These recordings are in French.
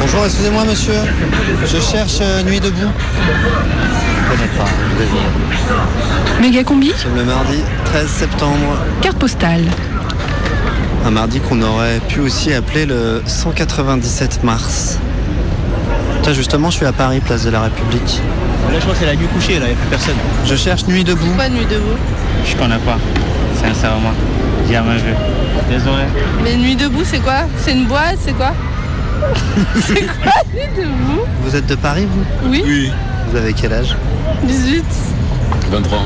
Bonjour, excusez-moi monsieur. Je cherche euh, Nuit debout. Je connais pas, désolé. Méga combi Nous sommes le mardi 13 septembre. Carte postale. Un mardi qu'on aurait pu aussi appeler le 197 mars. Tiens, justement, je suis à Paris, place de la République. Là, je crois que c'est la nuit couchée, là, il n'y a plus personne. Je cherche Nuit debout. Pas nuit debout? Je connais pas, sincèrement. J'ai jamais vu. Désolé. Mais nuit debout, c'est quoi? C'est une boîte, c'est quoi? C'est quoi nuit debout? Vous êtes de Paris, vous? Oui, Oui, Vous avez quel âge? 18, 23.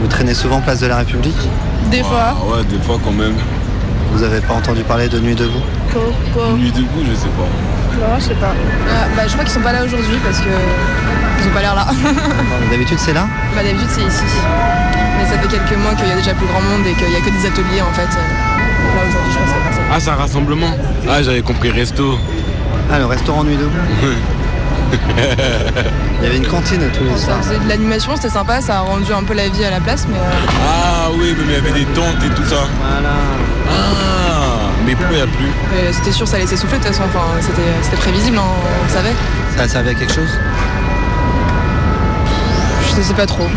Vous traînez souvent place de la République? Des fois. Ah ouais, des fois quand même. Vous avez pas entendu parler de Nuit debout? Coco. Nuit debout, je sais pas. Non, je sais pas. bah, je crois qu'ils sont pas là aujourd'hui parce que ils ont pas l'air là. D'habitude, c'est là? Bah, d'habitude, c'est ici. Mais ça fait quelques mois qu'il y a déjà plus grand monde et qu'il y a que des ateliers en fait. Là aujourd'hui, je pense. Ah, c'est un rassemblement Ah, j'avais compris resto. Ah, le restaurant Nuit debout Il y avait une cantine tous les Ça soirs. faisait de l'animation, c'était sympa, ça a rendu un peu la vie à la place, mais euh, Ah oui, mais il y avait des tentes et tout ça. Voilà. Ah, mais pourquoi il n'y a plus? mais c'était sûr ça allait s'essouffler de toute façon. Enfin, c'était c'était prévisible, hein, on savait. Ça a servi à quelque chose? Je ne sais pas trop. Euh,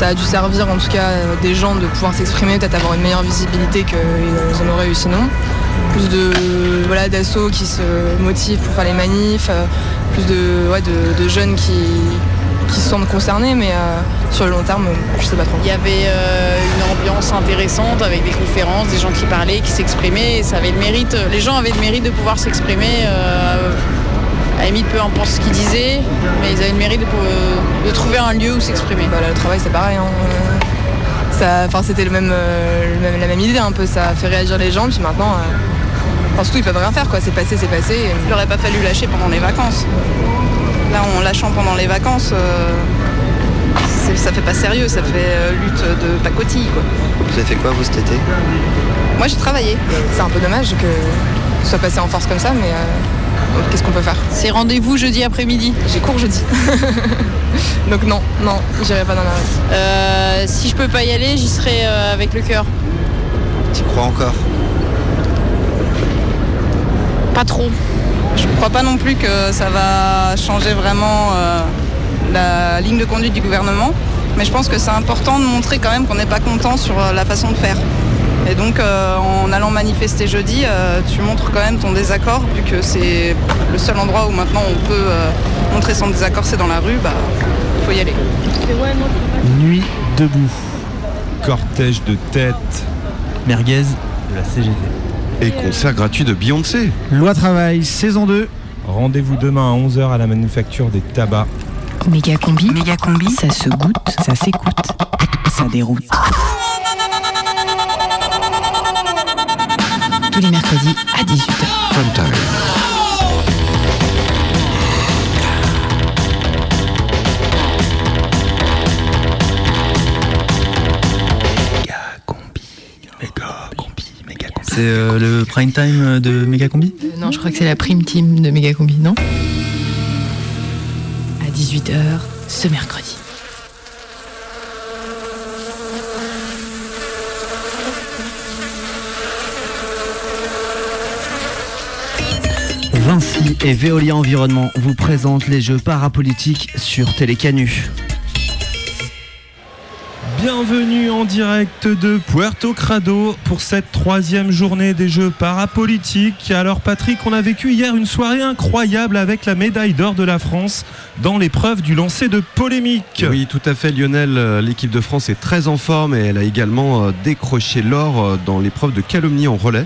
ça a dû servir en tout cas euh, des gens de pouvoir s'exprimer, peut-être avoir une meilleure visibilité qu'ils en auraient eu sinon. Plus de voilà d'assauts qui se motivent pour faire les manifs, euh, plus de, ouais, de, jeunes qui, qui se sentent concernés, mais euh, sur le long terme, je sais pas trop. Il y avait une ambiance intéressante avec des conférences, des gens qui parlaient, qui s'exprimaient. et Ça avait mérite, les gens avaient le mérite de pouvoir s'exprimer. La limite, peu importe ce qu'ils disaient, mais ils avaient le mérite de, de trouver un lieu où s'exprimer. Voilà, le travail c'est pareil. hein. Enfin, c'était le même, euh, le même- la même idée un peu. Ça a fait réagir les gens, puis maintenant, euh, enfin, surtout ils peuvent rien faire quoi. C'est passé, c'est passé. et- Il n'aurait pas fallu lâcher pendant les vacances. Là, en lâchant pendant les vacances, euh, ça fait pas sérieux, ça fait euh, lutte de pacotille. Quoi. Vous avez fait quoi, vous, cet été? Moi, j'ai travaillé. C'est un peu dommage que ce soit passé en force comme ça, mais euh, qu'est-ce qu'on peut faire C'est rendez-vous jeudi après-midi. J'ai cours jeudi. Donc non, non, j'irai pas dans la rue. Euh, si je peux pas y aller, j'y serai euh, avec le cœur. Tu crois encore Pas trop. Je ne crois pas non plus que ça va changer vraiment euh, la ligne de conduite du gouvernement, mais je pense que c'est important de montrer quand même qu'on n'est pas content sur la façon de faire. Et donc euh, en allant manifester jeudi, euh, tu montres quand même ton désaccord, vu que c'est le seul endroit où maintenant on peut euh, montrer son désaccord, c'est dans la rue, bah il faut y aller. Nuit debout. Cortège de tête. Merguez de la CGT. Et concert gratuit de Beyoncé. Loi travail, saison 2. Rendez-vous demain à 11h à la manufacture des tabacs. Méga combi. Méga combi. Ça se goûte, ça s'écoute, ça déroute. Tous les mercredis à 18h. Prime time. C'est euh, le prime time de Méga Combi Euh, non, je crois que c'est la prime team de Méga combi, non? À 18h ce mercredi. Vinci et Veolia Environnement vous présentent les Jeux parapolitiques sur Télécanu. Bienvenue en direct de Puerto Crado pour cette troisième journée des Jeux parapolitiques. Alors Patrick, on a vécu hier une soirée incroyable avec la médaille d'or de la France dans l'épreuve du lancer de polémique. Oui, tout à fait, Lionel. Euh, L'équipe de France est très en forme et elle a également euh, décroché l'or euh, dans l'épreuve de calomnie en relais.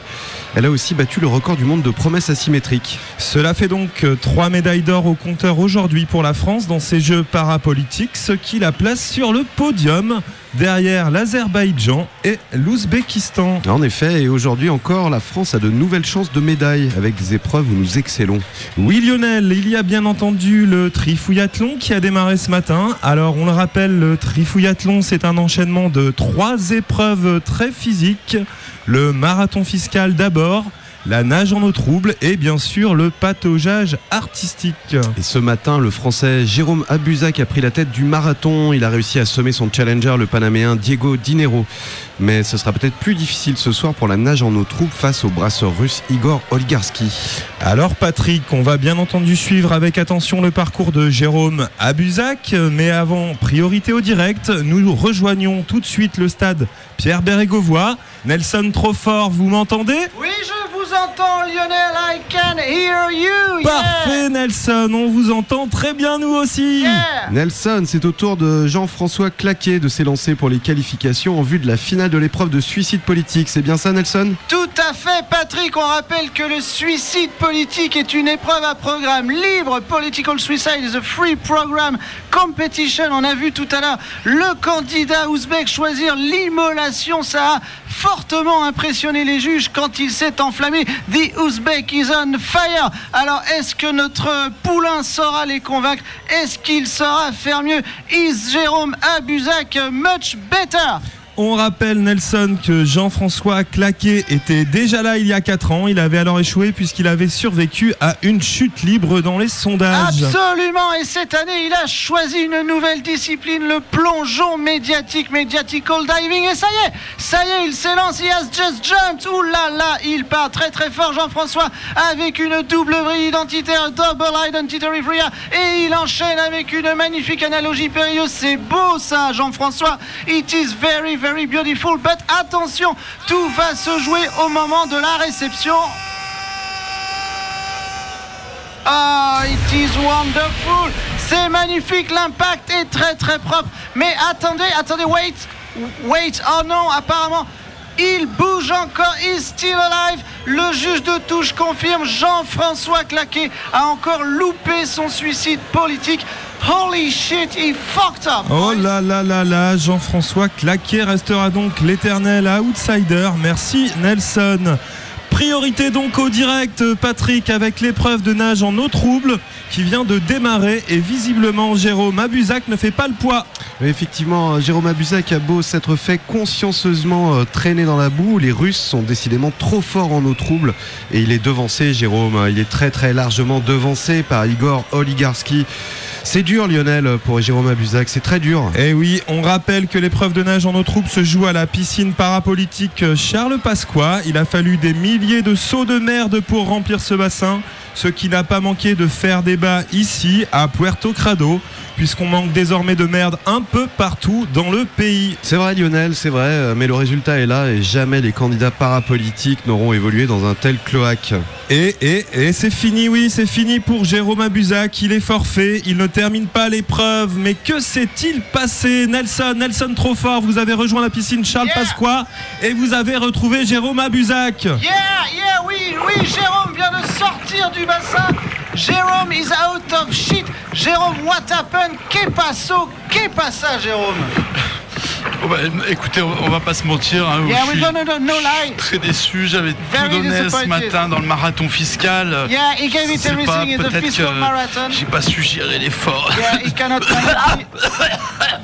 Elle a aussi battu le record du monde de promesses asymétriques. Cela fait donc trois médailles d'or au compteur aujourd'hui pour la France dans ces Jeux parapolitiques, ce qui la place sur le podium derrière l'Azerbaïdjan et l'Ouzbékistan. En effet, et aujourd'hui encore, la France a de nouvelles chances de médailles avec des épreuves où nous excellons. Oui Lionel, il y a bien entendu le trifouillathlon qui a démarré ce matin. Alors on le rappelle, le trifouillathlon c'est un enchaînement de trois épreuves très physiques. Le marathon fiscal d'abord, la nage en eau trouble et bien sûr le pataugeage artistique. Et ce matin, le Français Jérôme Abuzac a pris la tête du marathon. Il a réussi à sommer son challenger, le Panaméen Diego Dinero. Mais ce sera peut-être plus difficile ce soir pour la nage en eau trouble face au brasseur russe Igor Oligarski. Alors Patrick, on va bien entendu suivre avec attention le parcours de Jérôme Abuzac, mais avant, priorité au direct, nous rejoignons tout de suite le stade Pierre Bérégovoy. Nelson Trofort, vous m'entendez Oui, je vous entends, Lionel. I can hear you. yeah. Parfait Nelson, on vous entend très bien nous aussi. Yeah. Nelson, c'est au tour de Jean-François Claquet de s'élancer pour les qualifications en vue de la finale de l'épreuve de suicide politique. C'est bien ça, Nelson? Tout à fait, Patrick. On rappelle que le suicide politique est une épreuve à programme libre. Political Suicide is a free program competition. On a vu tout à l'heure le candidat ouzbek choisir l'immolation. Ça a fortement impressionné les juges quand il s'est enflammé. The Uzbek is on fire. Alors, est-ce que notre poulain saura les convaincre? Est-ce qu'il saura faire mieux? Is Jérôme Abuzak much better? On rappelle Nelson que Jean-François Claquet était déjà là il y a 4 ans. Il avait alors échoué puisqu'il avait survécu à une chute libre dans les sondages. Absolument, et cette année, il a choisi une nouvelle discipline, le plongeon médiatique, mediatical diving, et ça y est, ça y est, il s'élance, il has just jumped, ouh là là, il part très très fort, Jean-François, avec une double vrille identitaire, double identity vrille, et il enchaîne avec une magnifique analogie périlleuse, c'est beau ça, Jean-François, it is very beautiful, but attention, tout va se jouer au moment de la réception. Ah, it is wonderful. C'est magnifique, l'impact est très très propre. Mais attendez, attendez, wait, wait. Oh non, apparemment, il bouge encore. He's still alive. Le juge de touche confirme. Jean-François Claquet a encore loupé son suicide politique. Holy shit, he fucked up. Oh là là là là, Jean-François Claquet restera donc l'éternel outsider. Merci Nelson. Priorité donc au direct, Patrick, avec l'épreuve de nage en eau trouble qui vient de démarrer et visiblement Jérôme Abuzac ne fait pas le poids. Effectivement, Jérôme Abuzac a beau s'être fait consciencieusement euh, traîner dans la boue, les Russes sont décidément trop forts en eau trouble et il est devancé, Jérôme. Il est très très largement devancé par Igor Oligarski. C'est dur, Lionel, pour Jérôme Abuzac, c'est très dur. Et Eh oui, on rappelle que l'épreuve de nage en eau trouble se joue à la piscine parapolitique Charles Pasqua. Il a fallu des milliers de seaux de merde pour remplir ce bassin, ce qui n'a pas manqué de faire débat ici, à Puerto Crado, puisqu'on manque désormais de merde un peu partout dans le pays. C'est vrai, Lionel, c'est vrai, euh, mais le résultat est là et jamais les candidats parapolitiques n'auront évolué dans un tel cloaque. Et, et, et c'est fini, oui, c'est fini pour Jérôme Abuzac. Il est forfait, il ne termine pas l'épreuve. Mais que s'est-il passé? Nelson, Nelson trop fort, vous avez rejoint la piscine Charles Yeah. Pasqua et vous avez retrouvé Jérôme Abuzac. Yeah, yeah, oui, oui, Jérôme vient de sortir du bassin. Jérôme is out of shit. Jérôme, what happened? Que passo? Que passa, Jérôme? Oh bah, écoutez, on, on va pas se mentir. hein, Yeah, je suis no lie. très déçu. J'avais tout donné ce matin dans le marathon fiscal. Yeah, he gave it pas everything in the fiscal marathon. j'ai pas su gérer l'effort. Yeah, he cannot manage.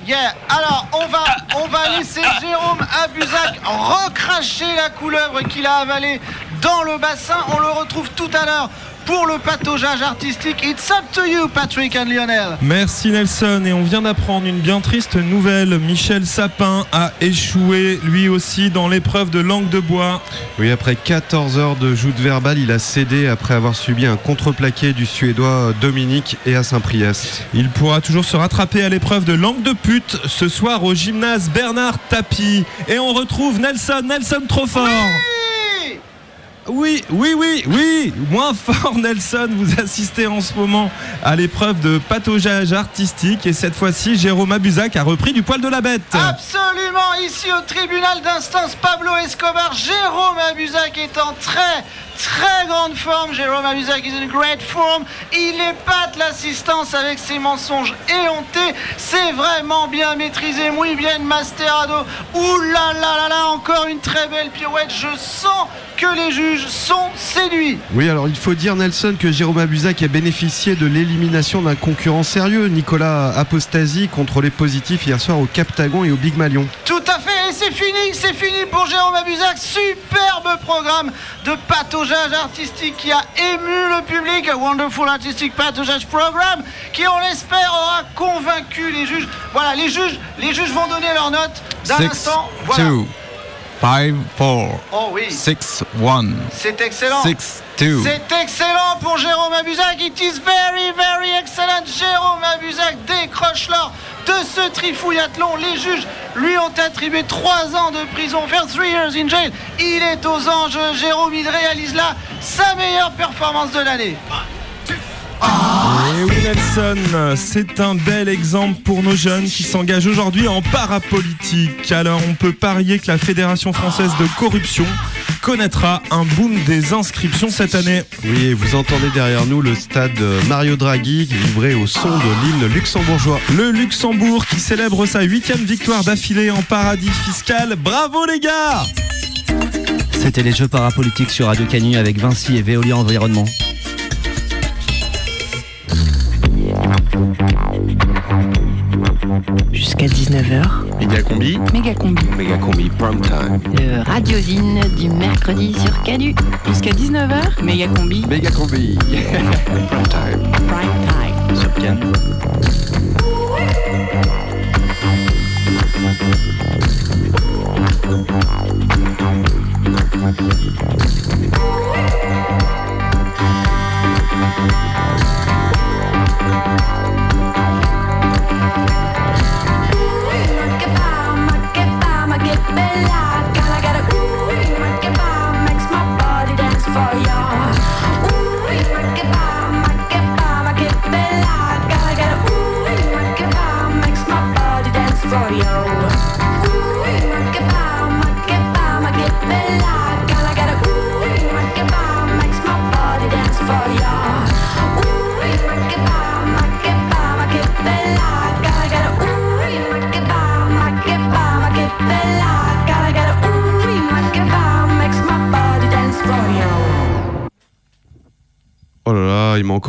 Yeah, alors on va, on va laisser Jérôme Abuzac recracher la couleuvre qu'il a avalée dans le bassin. On le retrouve tout à l'heure pour le pataugeage artistique. It's up to you, Patrick and Lionel. Merci Nelson et on vient d'apprendre une bien triste nouvelle. Michel Sapin a échoué lui aussi dans l'épreuve de langue de bois. Oui, après 14 heures de joute verbale, il a cédé après avoir subi un contreplaqué du Suédois Dominique et à Saint-Priest. Il pourra toujours se rattraper à l'épreuve de langue de pute ce soir au gymnase Bernard Tapie. Et on retrouve Nelson, Nelson trop fort. Oui, oui, oui, oui, moins fort Nelson, vous assistez en ce moment à l'épreuve de pataugeage artistique. Et cette fois-ci Jérôme Abuzac a repris du poil de la bête. Absolument, ici au tribunal d'instance Pablo Escobar, Jérôme Abuzac est en très très grande forme. Jérôme Abuzac is in great form. Il épate l'assistance avec ses mensonges éhontés. C'est vraiment bien maîtrisé, muy bien masterado. Ouh là là là là, encore une très belle pirouette. Je sens que les juges sont séduits. Oui, alors il faut dire, Nelson, que Jérôme Abuzac a bénéficié de l'élimination d'un concurrent sérieux, Nicolas Apostasi, contrôlé positif hier soir au Captagon et au Big Malion. Tout à fait, et Et c'est fini, c'est fini pour Jérôme Abuzac. Superbe programme de pataugeage artistique qui a ému le public. A wonderful artistic pataugeage program qui, on l'espère, aura convaincu les juges. Voilà, les juges, les juges vont donner leurs notes d'un instant. Voilà. two, five, four, Oh oui. six, one, C'est excellent. six, C'est excellent pour Jérôme Abuzac. It is very, very excellent. Jérôme Abuzac décroche l'or de ce trifouillathlon. Les juges lui ont attribué 3 ans de prison, faire 3 years in jail. Il est aux anges. Jérôme, il réalise là sa meilleure performance de l'année. Et oui Nelson, c'est un bel exemple pour nos jeunes qui s'engagent aujourd'hui en parapolitique. Alors on peut parier que la Fédération française de corruption connaîtra un boom des inscriptions cette année. Oui, et vous entendez derrière nous le stade Mario Draghi vibré au son de l'hymne luxembourgeois. Le Luxembourg qui célèbre sa huitième victoire d'affilée en paradis fiscal. Bravo les gars C'était les Jeux parapolitiques sur Radio Canu avec Vinci et Veolia Environnement. Jusqu'à 19h, Méga combi. méga combi. Méga combi prime time. Le radiosine du mercredi sur Canu. Jusqu'à 19h, méga combi. Méga combi. prime time. Prime time. Sur Cannes.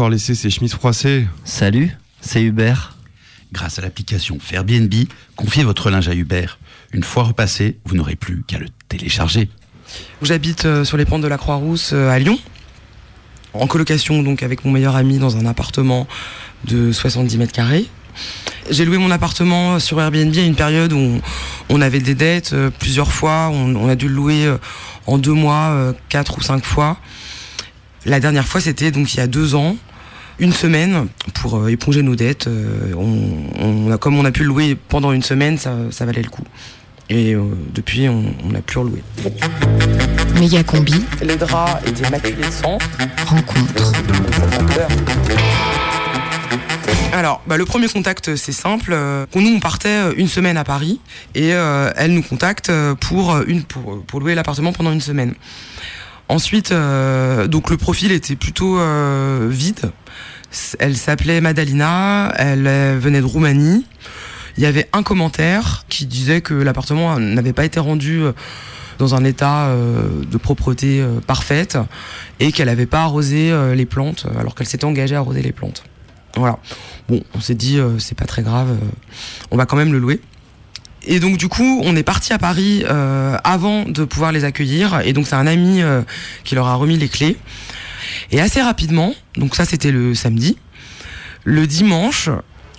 Encore laissé ses chemises froissées. Salut, c'est Hubert. Grâce à l'application Airbnb, confiez votre linge à Hubert. Une fois repassé, vous n'aurez plus qu'à le télécharger. J'habite euh, sur les pentes de la Croix-Rousse euh, à Lyon, en colocation donc avec mon meilleur ami dans un appartement de 70 mètres carrés. J'ai loué mon appartement sur Airbnb à une période où on, avait des dettes euh, plusieurs fois. On, a dû le louer euh, en deux mois, euh, quatre ou cinq fois. La dernière fois, c'était donc il y a deux ans, une semaine pour euh, éponger nos dettes. Euh, on, on a, comme on a pu le louer pendant une semaine, ça, ça valait le coup. Et euh, depuis, on n'a plus reloué. Méga combi. Les draps étaient maculés de sang. Rencontre. Alors, bah, le premier contact, c'est simple. Nous, on partait une semaine à Paris et euh, elle nous contacte pour, une, pour, pour louer l'appartement pendant une semaine. Ensuite, euh, donc le profil était plutôt euh, vide. Elle s'appelait Madalina, elle euh, venait de Roumanie. Il y avait un commentaire qui disait que l'appartement n'avait pas été rendu dans un état de propreté parfaite et qu'elle n'avait pas arrosé les plantes alors qu'elle s'était engagée à arroser les plantes. Voilà. Bon, on s'est dit c'est pas très grave, on va quand même le louer. Et donc du coup, on est parti à Paris euh, avant de pouvoir les accueillir. Et donc c'est un ami euh, qui leur a remis les clés. Et assez rapidement, donc ça c'était le samedi, le dimanche,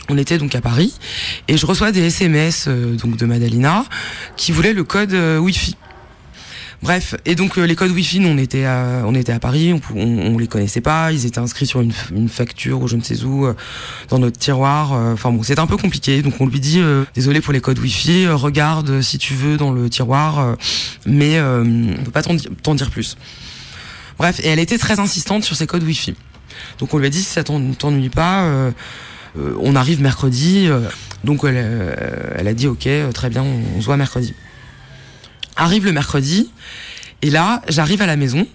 on était donc à Paris et je reçois des SMS euh, donc de Madalina qui voulait le code Wi-Fi. Bref, et donc euh, les codes Wi-Fi, on était à, on était à Paris, on, on, les connaissait pas, ils étaient inscrits sur une, facture ou je ne sais où, euh, dans notre tiroir. euh, Enfin bon, c'était un peu compliqué, donc on lui dit désolé pour les codes Wi-Fi, regarde si tu veux dans le tiroir, mais on peut pas t'en t'en dire plus. Bref, et elle était très insistante sur ces codes Wi-Fi. Donc on lui a dit si ça t'en- t'ennuie pas, on arrive mercredi. donc elle, elle a dit ok, très bien, on se voit mercredi. Arrive le mercredi, et là j'arrive à la maison,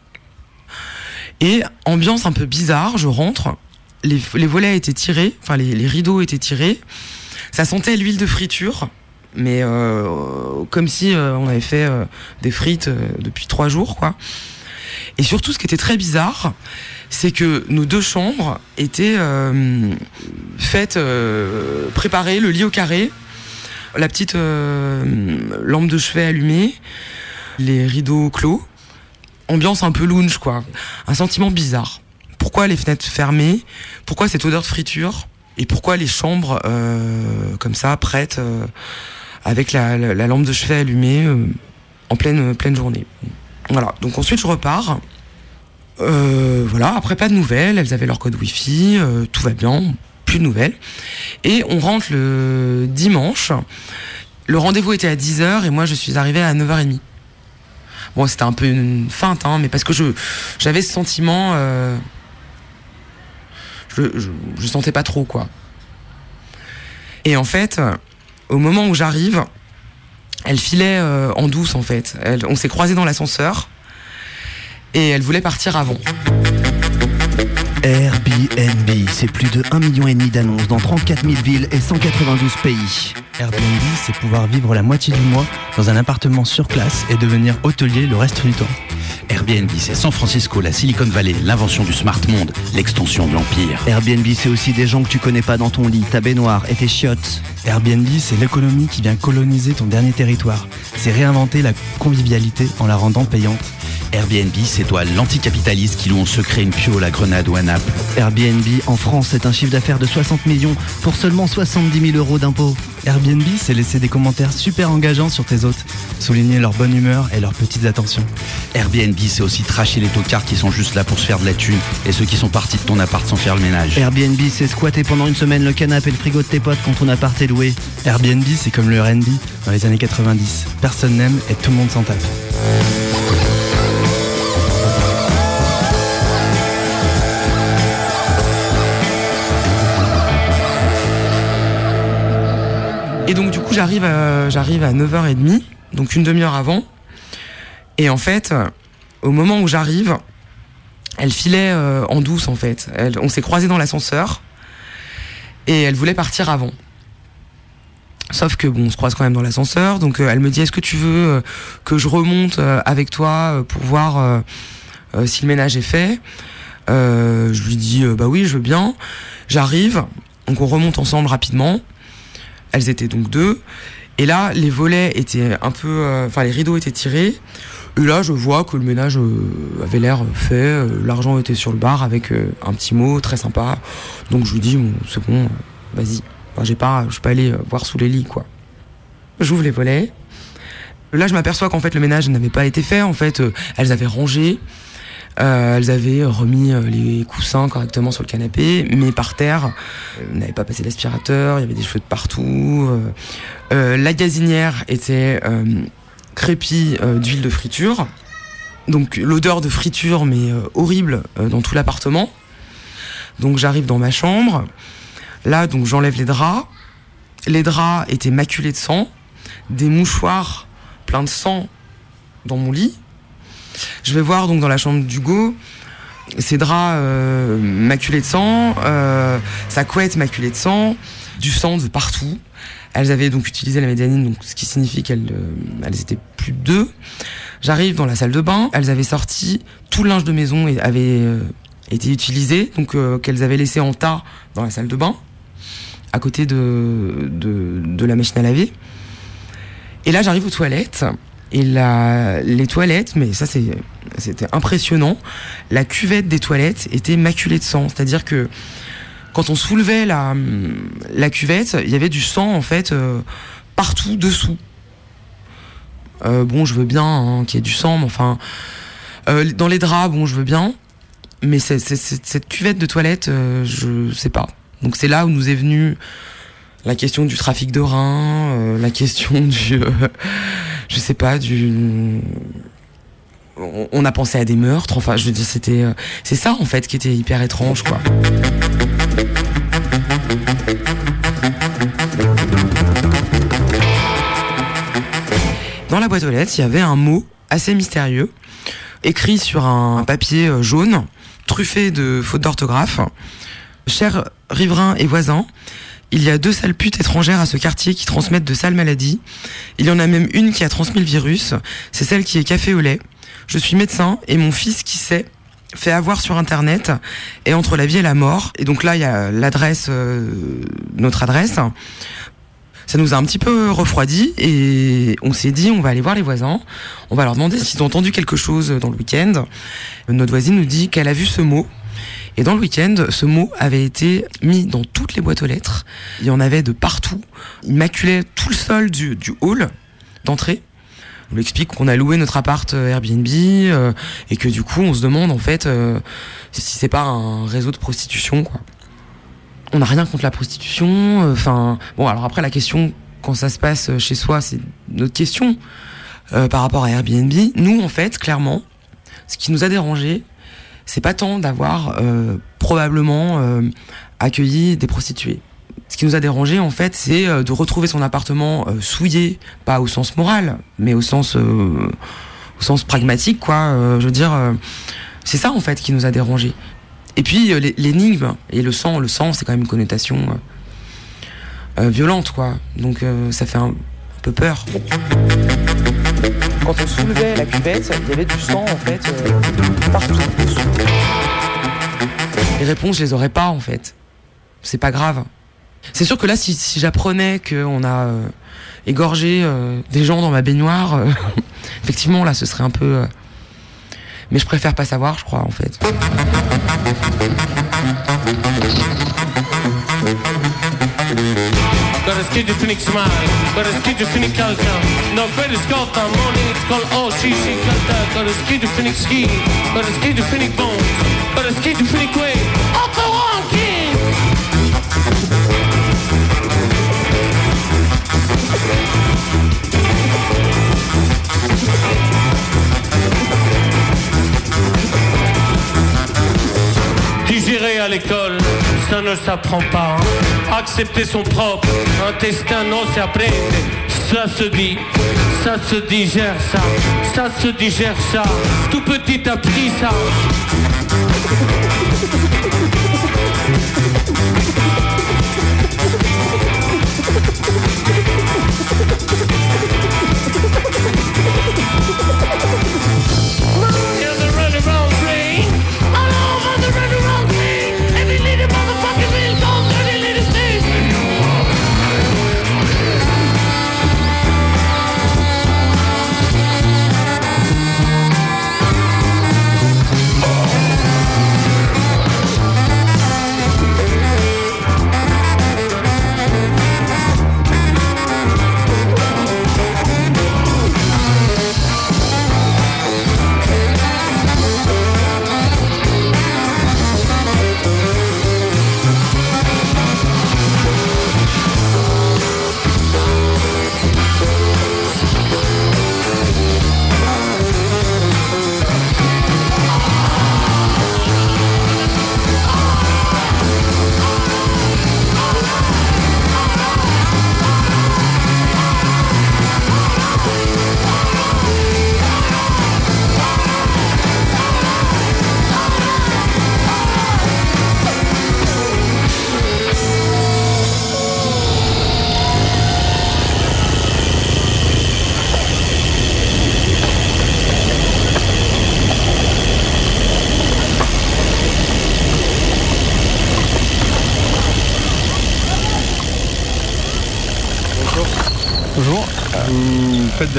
et ambiance un peu bizarre, je rentre, les, volets étaient tirés, enfin les, rideaux étaient tirés, ça sentait l'huile de friture, mais euh, comme si euh, on avait fait euh, des frites depuis trois jours, quoi. Et surtout, ce qui était très bizarre, c'est que nos deux chambres étaient faites, préparées, le lit au carré, La petite euh, lampe de chevet allumée, les rideaux clos, ambiance un peu lounge quoi, un sentiment bizarre. Pourquoi les fenêtres fermées? Pourquoi cette odeur de friture? Et pourquoi les chambres euh, comme ça prêtes euh, avec la, la- la lampe de chevet allumée en pleine pleine journée? Voilà. Donc ensuite je repars. Voilà, après pas de nouvelles, elles avaient leur code wifi, euh, tout va bien, plus de nouvelles. Et on rentre le dimanche. Le rendez-vous était à 10h et moi je suis arrivée à 9h30. Bon, c'était un peu une feinte, hein, mais parce que je j'avais ce sentiment. euh, je, je, sentais pas trop, quoi. Et en fait, au moment où j'arrive, elle filait euh, en douce, en fait. On s'est croisés dans l'ascenseur et elle voulait partir avant. Airbnb, c'est plus de 1,5 million d'annonces dans 34 000 villes et 192 pays. Airbnb, c'est pouvoir vivre la moitié du mois dans un appartement sur place et devenir hôtelier le reste du temps. Airbnb, c'est San Francisco, la Silicon Valley, l'invention du smart monde, l'extension de l'empire. Airbnb, c'est aussi des gens que tu connais pas dans ton lit, ta baignoire et tes chiottes. Airbnb, c'est l'économie qui vient coloniser ton dernier territoire. C'est réinventer la convivialité en la rendant payante. Airbnb, c'est toi, l'anticapitaliste qui loue en secret une piole à Grenade ou à Naples. Airbnb, en France, c'est un chiffre d'affaires de 60 millions pour seulement 70 000 euros d'impôts. Airbnb, c'est laisser des commentaires super engageants sur tes hôtes, souligner leur bonne humeur et leurs petites attentions. Airbnb, c'est aussi tracher les tocards qui sont juste là pour se faire de la thune et ceux qui sont partis de ton appart sans faire le ménage. Airbnb, c'est squatter pendant une semaine le canapé et le frigo de tes potes quand ton appart est loué. Airbnb, c'est comme le R&B dans les années 90. Personne n'aime et tout le monde s'en tape. Et donc du coup j'arrive à, j'arrive à 9h30, donc une demi-heure avant. Et en fait, au moment où j'arrive, elle filait euh, en douce en fait. On s'est croisés dans l'ascenseur et elle voulait partir avant. Sauf que bon, on se croise quand même dans l'ascenseur, donc euh, elle me dit est-ce que tu veux euh, que je remonte avec toi pour voir si le ménage est fait? Je lui dis bah oui, je veux bien. J'arrive, donc on remonte ensemble rapidement. Elles étaient donc deux. Et là, les volets étaient un peu. euh, Enfin, les rideaux étaient tirés. Et là, je vois que le ménage euh, avait l'air fait. euh, L'argent était sur le bar avec un petit mot très sympa. Donc je lui dis, bon, c'est bon, vas-y. Enfin, j'ai pas, je suis pas allé voir sous les lits, quoi. J'ouvre les volets. Là, je m'aperçois qu'en fait, le ménage n'avait pas été fait. En fait, elles avaient rangé. Euh, elles avaient remis euh, les coussins correctement sur le canapé, mais par terre, elles n'avaient pas passé l'aspirateur, il y avait des cheveux de partout. euh, la gazinière était crépie d'huile de friture. Donc l'odeur de friture, mais horrible, dans tout l'appartement. Donc j'arrive dans ma chambre. Là, donc j'enlève les draps. Les draps étaient maculés de sang. Des mouchoirs pleins de sang dans mon lit. Je vais voir donc dans la chambre d'Hugo ses draps euh, maculés de sang, euh, sa couette maculée de sang, du sang de partout. Elles avaient donc utilisé la médianine, donc ce qui signifie qu'elles euh, elles étaient plus de deux. J'arrive dans la salle de bain, elles avaient sorti tout le linge de maison et avait été utilisé, donc qu'elles avaient laissé en tas dans la salle de bain, à côté de, de, de la machine à laver. Et là, j'arrive aux toilettes. Et la, les toilettes, mais ça c'est, c'était impressionnant. La cuvette des toilettes était maculée de sang. C'est-à-dire que quand on soulevait la, la cuvette, il y avait du sang en fait euh, partout dessous. Euh, bon, je veux bien hein, qu'il y ait du sang, mais enfin, euh, dans les draps, bon, je veux bien. Mais cette cuvette de toilette, euh, je sais pas. Donc c'est là où nous est venue la question du trafic de reins, euh, la question du, je sais pas, du, on, a pensé à des meurtres. Enfin, je veux dire, c'était, euh, c'est ça en fait qui était hyper étrange, quoi. Dans la boîte aux lettres, il y avait un mot assez mystérieux, écrit sur un papier euh, jaune, truffé de fautes d'orthographe. Chers riverains et voisins, il y a deux sales putes étrangères à ce quartier qui transmettent de sales maladies. Il y en a même une qui a transmis le virus. C'est celle qui est café au lait. Je suis médecin et mon fils qui sait fait avoir sur internet est entre la vie et la mort. Et donc là, il y a l'adresse, euh, notre adresse. Ça nous a un petit peu refroidi et on s'est dit on va aller voir les voisins, on va leur demander s'ils ont entendu quelque chose dans le week-end. Notre voisine nous dit qu'elle a vu ce mot. Et dans le week-end, ce mot avait été mis dans toutes les boîtes aux lettres. Il y en avait de partout. Il maculait tout le sol du, hall d'entrée. On lui explique qu'on a loué notre appart euh, Airbnb euh, et que du coup on se demande en fait euh, si c'est pas un réseau de prostitution. On n'a rien contre la prostitution. euh, Enfin bon alors après la question quand ça se passe chez soi c'est notre question par rapport à Airbnb. Nous en fait clairement ce qui nous a dérangé c'est pas tant d'avoir euh, probablement euh, accueilli des prostituées. Ce qui nous a dérangé en fait, c'est euh, de retrouver son appartement euh, souillé, pas au sens moral, mais au sens euh, au sens pragmatique quoi. Je veux dire, c'est ça en fait qui nous a dérangé. Et puis l'é- l'énigme et le sang, le sang c'est quand même une connotation violente quoi. Donc ça fait un peu peur. Quand on soulevait la cuvette, il y avait du sang en fait euh, partout. Les réponses, je les aurais pas en fait. C'est pas grave. C'est sûr que là, si, j'apprenais qu'on a euh, égorgé euh, des gens dans ma baignoire, effectivement, là, ce serait un peu. Mais je préfère pas savoir, je crois, en fait. Got a schizophrenic smile, a schizophrenic culture. No Scott than money, it's called oh she she culture. A schizophrenic scheme, got a schizophrenic bones, got a schizophrenic way. Otto Wonky! Digérer à l'école, ça ne s'apprend pas. Accepter son propre intestin, non, c'est apprendre. Ça se dit, ça se digère ça, ça se digère ça. Tout petit appris ça.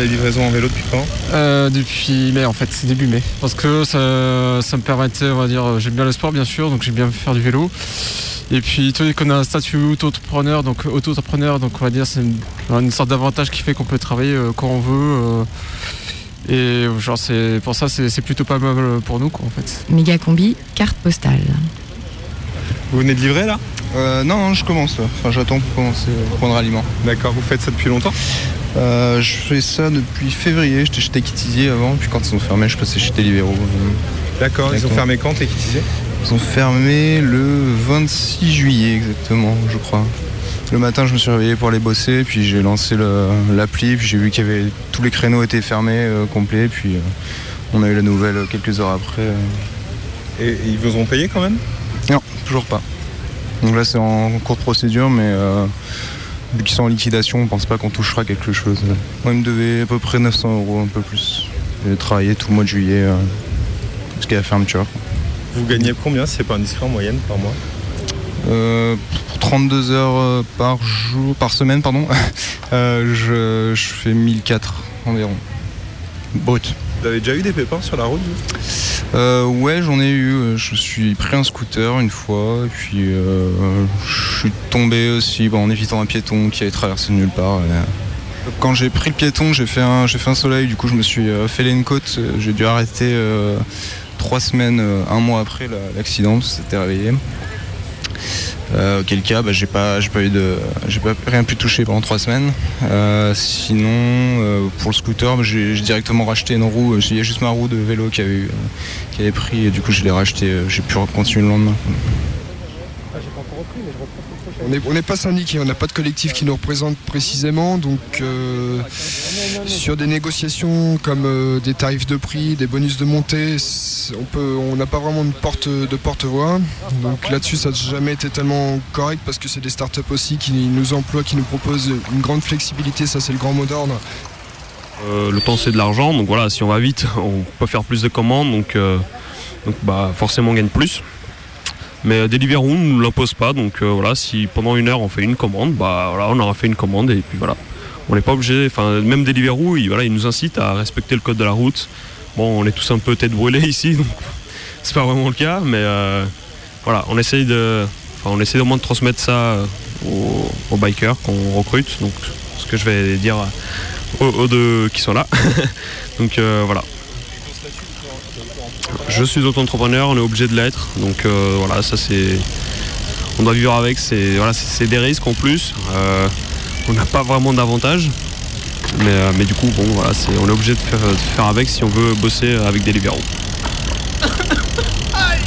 La livraison en vélo depuis quand Euh, depuis mai en fait, c'est début mai. Parce que ça, ça me permettait, on va dire, j'aime bien le sport bien sûr, donc j'aime bien faire du vélo. Et puis donné qu'on a un statut auto-entrepreneur, donc auto-entrepreneur, donc on va dire c'est une, une sorte d'avantage qui fait qu'on peut travailler euh, quand on veut. euh, et genre c'est pour ça c'est plutôt pas mal pour nous quoi en fait. Méga combi, carte postale. Vous venez de livrer là? Euh, non, non, je commence. Enfin, j'attends pour commencer à prendre aliment. D'accord, vous faites ça depuis longtemps? Euh, Je fais ça depuis février. J'étais chez avant, puis quand ils ont fermé, je passais chez Deliveroo. D'accord, ils ont fermé quand Tequitizier Ils ont fermé le 26 juillet exactement, je crois. Le matin, je me suis réveillé pour aller bosser, puis j'ai lancé l'appli, puis j'ai vu qu'il y avait tous les créneaux étaient fermés, euh, complets, puis euh, on a eu la nouvelle quelques heures après. euh. Et ils vous ont payé quand même? Non, toujours pas. Donc là, c'est en cours de procédure, mais euh, vu qu'ils sont en liquidation, on pense pas qu'on touchera quelque chose. Moi, ils me devaient à peu près 900 euros, un peu plus. J'ai travaillé tout le mois de juillet euh, jusqu'à la fermeture. Vous gagnez combien c'est pas indiscret en moyenne par mois? Euh, pour 32 heures euh, par jour, par semaine, pardon, euh, je, je fais 1004 environ. Brut. Vous avez déjà eu des pépins sur la route Euh, ouais, j'en ai eu. euh, Je suis pris un scooter une fois, et puis euh, je suis tombé aussi bon, en évitant un piéton qui avait traversé de nulle part. et, Quand j'ai pris le piéton, j'ai fait un, fait un soleil. Du coup, je me suis euh, fait une côte. euh, J'ai dû arrêter euh, trois semaines, euh, un mois après la- l'accident. C'était réveillé. Euh, auquel cas, bah, j'ai pas, pas eu de, j'ai pas rien pu toucher pendant trois semaines. Euh, sinon, euh, pour le scooter, bah, j'ai directement racheté une roue. Il y a juste ma roue de vélo qui avait, eu, qui avait pris, et du coup, je l'ai racheté. J'ai pu continuer le lendemain. On n'est pas syndiqué, on n'a pas de collectif qui nous représente précisément, donc euh, sur des négociations comme euh, des tarifs de prix, des bonus de montée, on n'a pas vraiment de porte de porte-voix. Donc là-dessus, ça n'a jamais été tellement correct parce que c'est des startups aussi qui nous emploient, qui nous proposent une grande flexibilité, ça c'est le grand mot d'ordre. Euh, le temps c'est de l'argent, donc voilà, si on va vite, on peut faire plus de commandes, donc, donc bah, forcément on gagne plus. Mais Deliveroo ne nous l'impose pas, donc euh, voilà, si pendant une heure on fait une commande, bah voilà, on aura fait une commande et puis voilà. On n'est pas obligé, enfin même Deliveroo, il, voilà, il nous incite à respecter le code de la route. Bon, on est tous un peu tête brûlée ici, donc c'est pas vraiment le cas, mais euh, voilà, on essaye de, enfin on au moins de transmettre ça euh, aux, bikers qu'on recrute, donc ce que je vais dire aux, deux qui sont là. donc voilà. Je suis auto-entrepreneur, on est obligé de l'être, donc euh, voilà, ça c'est. On doit vivre avec, c'est voilà, des risques en plus. Euh, on n'a pas vraiment d'avantages, mais, euh, mais du coup, bon, voilà, c'est- on est obligé de faire, de faire avec si on veut bosser avec des libéraux. Aïe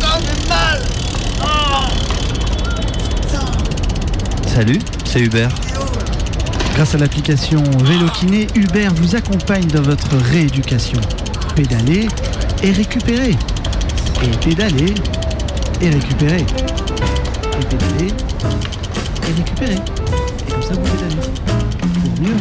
Ça fait mal Salut, c'est Hubert. Grâce à l'application Vélo Kiné, Hubert vous accompagne dans votre rééducation. Pédaler et récupérer. Et pédaler et récupérer. Et pédaler et récupérer. Et comme ça vous pédalez. Pour mieux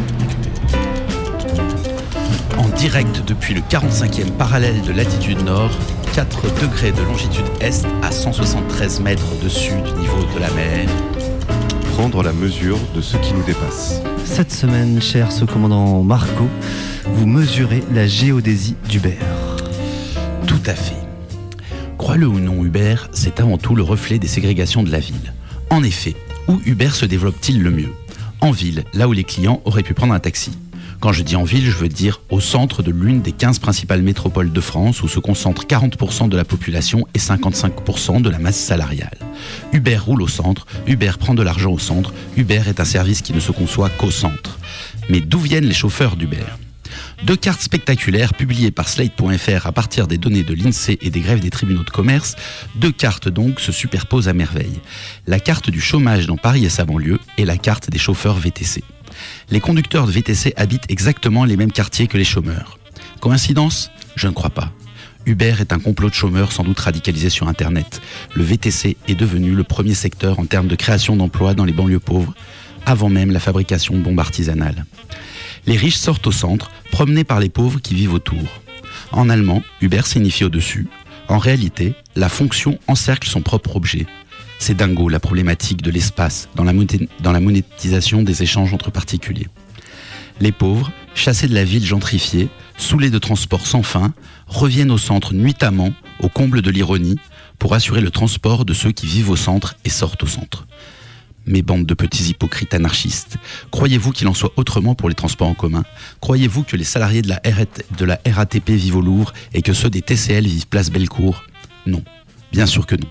En direct depuis le 45e parallèle de latitude nord, 4 degrés de longitude est à 173 mètres au-dessus du niveau de la mer. Prendre la mesure de ce qui nous dépasse. Cette semaine, cher sous-commandant Marco, vous mesurez la géodésie d'Hubert. Crois-le ou non, Uber, c'est avant tout le reflet des ségrégations de la ville. En effet, où Uber se développe-t-il le mieux? En ville, là où les clients auraient pu prendre un taxi. Quand je dis en ville, je veux dire au centre de l'une des 15 principales métropoles de France où se concentrent 40% de la population et 55% de la masse salariale. Uber roule au centre, Uber prend de l'argent au centre, Uber est un service qui ne se conçoit qu'au centre. Mais d'où viennent les chauffeurs d'Uber deux cartes spectaculaires publiées par Slate.fr à partir des données de l'INSEE et des grèves des tribunaux de commerce, deux cartes donc se superposent à merveille. La carte du chômage dans Paris et sa banlieue et la carte des chauffeurs VTC. Les conducteurs de VTC habitent exactement les mêmes quartiers que les chômeurs. Coïncidence? Je ne crois pas. Uber est un complot de chômeurs sans doute radicalisé sur Internet. Le VTC est devenu le premier secteur en termes de création d'emplois dans les banlieues pauvres, avant même la fabrication de bombes artisanales. Les riches sortent au centre, promenés par les pauvres qui vivent autour. En allemand, Uber signifie au-dessus. En réalité, la fonction encercle son propre objet. C'est dingo la problématique de l'espace dans la, monétisation des échanges entre particuliers. Les pauvres, chassés de la ville gentrifiée, saoulés de transports sans fin, reviennent au centre nuitamment, au comble de l'ironie, pour assurer le transport de ceux qui vivent au centre et sortent au centre. Mes bandes de petits hypocrites anarchistes, croyez-vous qu'il en soit autrement pour les transports en commun? Croyez-vous que les salariés de la, RATP vivent au Louvre et que ceux des TCL vivent place Bellecour? Non, bien sûr que non.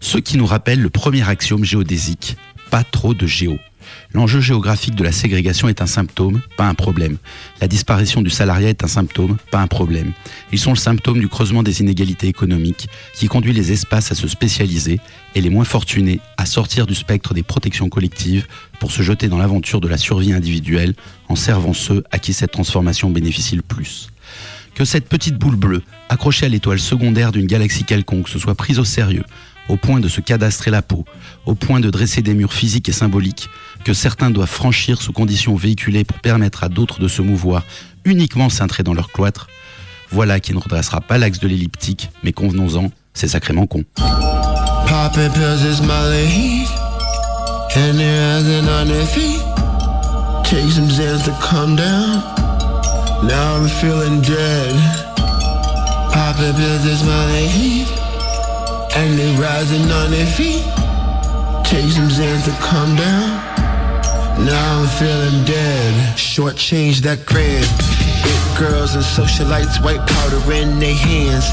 Ce qui nous rappelle le premier axiome géodésique, pas trop de géo. L'enjeu géographique de la ségrégation est un symptôme, pas un problème. La disparition du salariat est un symptôme, pas un problème. Ils sont le symptôme du creusement des inégalités économiques qui conduit les espaces à se spécialiser et les moins fortunés à sortir du spectre des protections collectives pour se jeter dans l'aventure de la survie individuelle en servant ceux à qui cette transformation bénéficie le plus. Que cette petite boule bleue, accrochée à l'étoile secondaire d'une galaxie quelconque, se soit prise au sérieux, au point de se cadastrer la peau, au point de dresser des murs physiques et symboliques, que certains doivent franchir sous conditions véhiculées pour permettre à d'autres de se mouvoir uniquement cintrés dans leur cloître, voilà qui ne redressera pas l'axe de l'elliptique, mais convenons-en, c'est sacrément con. And they rising on their feet. Take some Zans to calm down. Now I'm feeling dead. Short change that grand. It girls and socialites, white powder in their hands.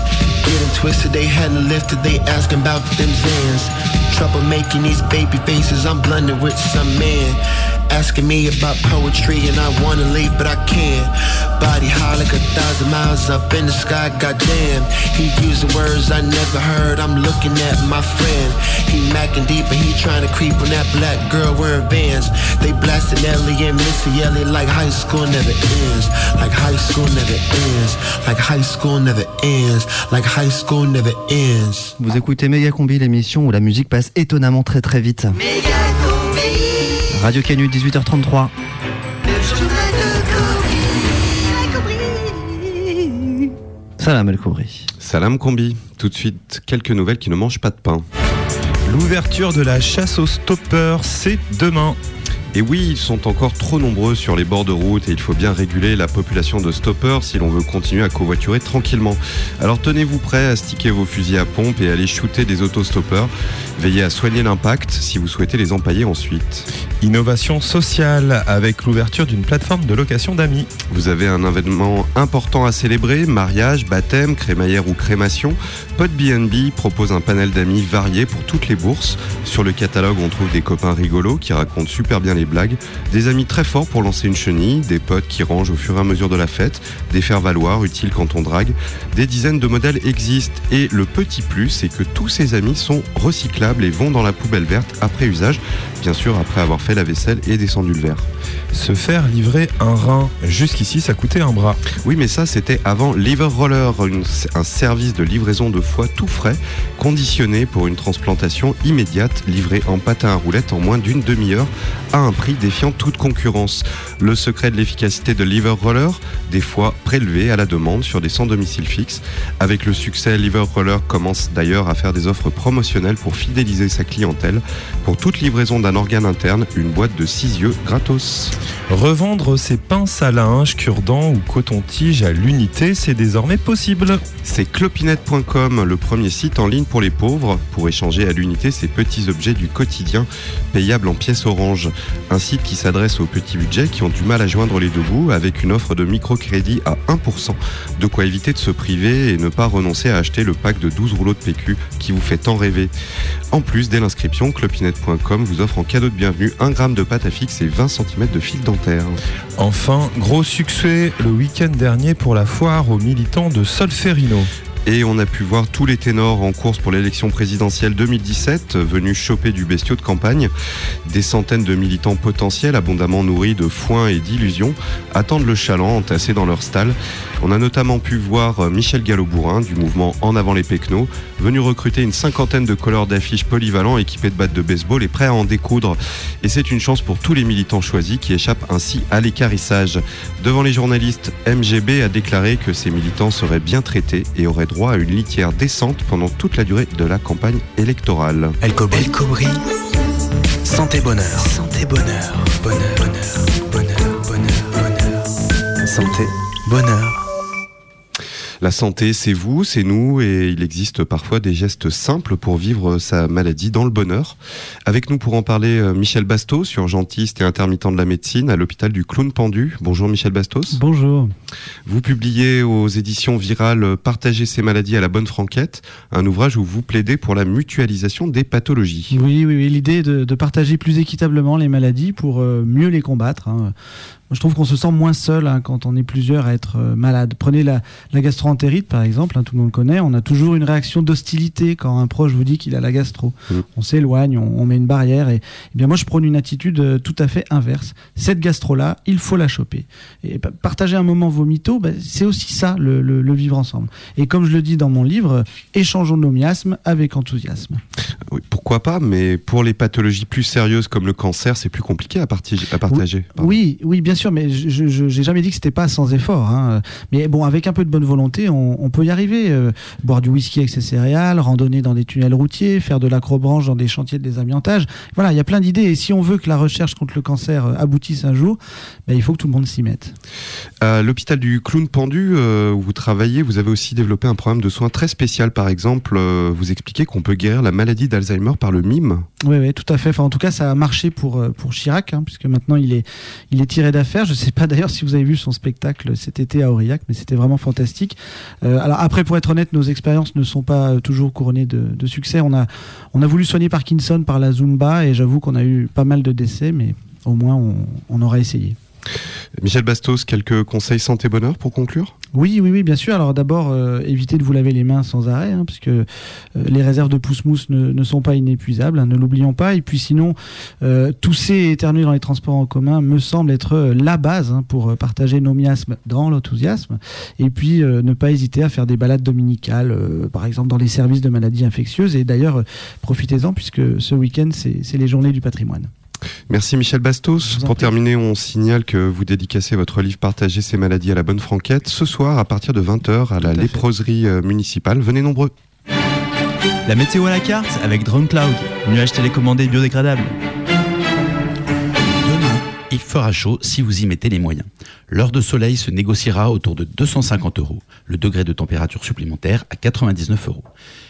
Getting twisted, they hadn't lifted, they asking about them Zans. Trouble making these baby faces, I'm blending with some man. Asking me about poetry and I wanna leave but I can't. Body high like a thousand miles up in the sky, goddamn. He using words I never heard, I'm looking at my friend. He macking deep and he trying to creep on that black girl wearing vans. They blasting Ellie and Missy Elliott like high school never ends. Like high school never ends. Like high school never ends. Like high school never ends. Vous écoutez Méga Combi, l'émission où la musique passe étonnamment très très vite. Radio Canu, 18h33. Salam El Koubri. Salam Combi. Tout de suite, quelques nouvelles qui ne mangent pas de pain. L'ouverture de la chasse aux stoppeurs, c'est demain. Et oui, ils sont encore trop nombreux sur les bords de route et il faut bien réguler la population de stoppeurs si l'on veut continuer à covoiturer tranquillement. Alors tenez-vous prêts à sticker vos fusils à pompe et à aller shooter des autostoppeurs. Veillez à soigner l'impact si vous souhaitez les empailler ensuite. Innovation sociale avec l'ouverture d'une plateforme de location d'amis. Vous avez un événement important à célébrer, mariage, baptême, crémaillère ou crémation. PodBnB propose un panel d'amis varié pour toutes les bourses. Sur le catalogue, on trouve des copains rigolos qui racontent super bien les blagues, des amis très forts pour lancer une chenille, des potes qui rangent au fur et à mesure de la fête, des faire-valoir utiles quand on drague. Des dizaines de modèles existent et le petit plus, c'est que tous ces amis sont recyclables et vont dans la poubelle verte après usage, bien sûr après avoir fait la vaisselle et descendu le verre. Se faire livrer un rein, jusqu'ici ça coûtait un bras. Oui, mais ça c'était avant Liver Roller, une- un service de livraison de foie tout frais, conditionné pour une transplantation immédiate, livré en patin à roulettes en moins d'une demi-heure, à un prix défiant toute concurrence. Le secret de l'efficacité de Liver Roller, des foies prélevés à la demande sur des sans domicile fixe. Avec le succès, Liver Roller commence d'ailleurs à faire des offres promotionnelles pour fidéliser sa clientèle. Pour toute livraison d'un organe interne, une boîte de cieux gratos. Revendre ses pinces à linge, cure-dents ou coton-tige à l'unité, c'est désormais possible. C'est clopinette.com, le premier site en ligne pour les pauvres, pour échanger à l'unité ces petits objets du quotidien payables en pièces orange. Un site qui s'adresse aux petits budgets qui ont du mal à joindre les deux bouts avec une offre de microcrédit à 1%. De quoi éviter de se priver et ne pas renoncer à acheter le pack de 12 rouleaux de PQ qui vous fait tant rêver. En plus, dès l'inscription, clopinette.com vous offre en cadeau de bienvenue 1 gramme de pâte à fixe et 20 cm de fil dentaire. Enfin, gros succès le week-end dernier pour la foire aux militants de Solferino. Et on a pu voir tous les ténors en course pour l'élection présidentielle 2017 venus choper du bestiau de campagne. Des centaines de militants potentiels abondamment nourris de foin et d'illusions attendent le chaland entassé dans leur stall. On a notamment pu voir euh, Michel Gallo-Bourrin du mouvement En avant les Péquenots, venu recruter une cinquantaine de couleurs d'affiches polyvalents équipés de battes de baseball et prêts à en découdre. Et c'est une chance pour tous les militants choisis qui échappent ainsi à l'écarissage. Devant les journalistes, MGB a déclaré que ces militants seraient bien traités et auraient droit à une litière décente pendant toute la durée de la campagne électorale. El Cobri. El Cobri. Santé bonheur. Santé bonheur. Bonheur. Bonheur. Bonheur. Bonheur. Bonheur. Santé bonheur. La santé, c'est vous, c'est nous, et il existe parfois des gestes simples pour vivre sa maladie dans le bonheur. Avec nous pour en parler, euh, Michel Bastos, urgentiste et intermittent de la médecine à l'hôpital du Clown Pendu. Bonjour Michel Bastos. Bonjour. Vous publiez aux éditions virales Partager ces maladies à la bonne franquette, un ouvrage où vous plaidez pour la mutualisation des pathologies. Oui, oui, oui. L'idée de, de partager plus équitablement les maladies pour euh, mieux les combattre. hein. Je trouve qu'on se sent moins seul hein, quand on est plusieurs à être euh, malade. Prenez la, la gastroentérite, par exemple, hein, tout le monde connaît. On a toujours une réaction d'hostilité quand un proche vous dit qu'il a la gastro. On s'éloigne, on, on met une barrière. Et, eh bien, moi, je prône une attitude euh, tout à fait inverse. Cette gastro-là, il faut la choper. Et pa- partager un moment vomito, ben, c'est aussi ça, le, le- le vivre ensemble. Et comme je le dis dans mon livre, échangeons nos miasmes avec enthousiasme. Oui, pourquoi pas, mais pour les pathologies plus sérieuses comme le cancer, c'est plus compliqué à, partager. À partager. Oui, oui, bien sûr, mais je j'ai jamais dit que c'était pas sans effort. hein. Mais bon, avec un peu de bonne volonté, on, on peut y arriver. Euh, boire du whisky avec ses céréales, randonner dans des tunnels routiers, faire de l'acrobranche dans des chantiers de désamiantage. Voilà, il y a plein d'idées. Et si on veut que la recherche contre le cancer euh, aboutisse un jour, ben, il faut que tout le monde s'y mette. À l'hôpital du Clown Pendu, euh, où vous travaillez, vous avez aussi développé un programme de soins très spécial. Par exemple, euh, vous expliquez qu'on peut guérir la maladie d'Alzheimer par le mime. Oui, oui, tout à fait. Enfin, en tout cas, ça a marché pour, euh, pour Chirac, hein, puisque maintenant il est, il est tiré d'affaire. Je ne sais pas d'ailleurs si vous avez vu son spectacle cet été à Aurillac, mais c'était vraiment fantastique. Euh, alors après, pour être honnête, nos expériences ne sont pas euh, toujours couronnées de, succès. On a, voulu soigner Parkinson par la Zumba, et j'avoue qu'on a eu pas mal de décès, mais au moins on aura essayé. Michel Bastos, quelques conseils santé-bonheur pour conclure? Oui, oui, oui, bien sûr. Alors d'abord, euh, évitez de vous laver les mains sans arrêt, hein, puisque euh, les réserves de pousse-mousse ne, sont pas inépuisables, hein, ne l'oublions pas. Et puis sinon, euh, tousser et éternuer dans les transports en commun me semble être la base hein, pour partager nos miasmes dans l'enthousiasme. Et puis ne pas hésiter à faire des balades dominicales, par exemple dans les services de maladies infectieuses. Et d'ailleurs, profitez-en, puisque ce week-end, c'est les journées du patrimoine. Merci Michel Bastos. Pour terminer, on signale que vous dédicacez votre livre Partager ces maladies à la bonne franquette ce soir à partir de 20h à la léproserie euh, municipale. Venez nombreux. La météo à la carte avec Drone Cloud, nuage télécommandé biodégradable. Demain, il fera chaud si vous y mettez les moyens. L'heure de soleil se négociera autour de 250 euros, le degré de température supplémentaire à 99 euros.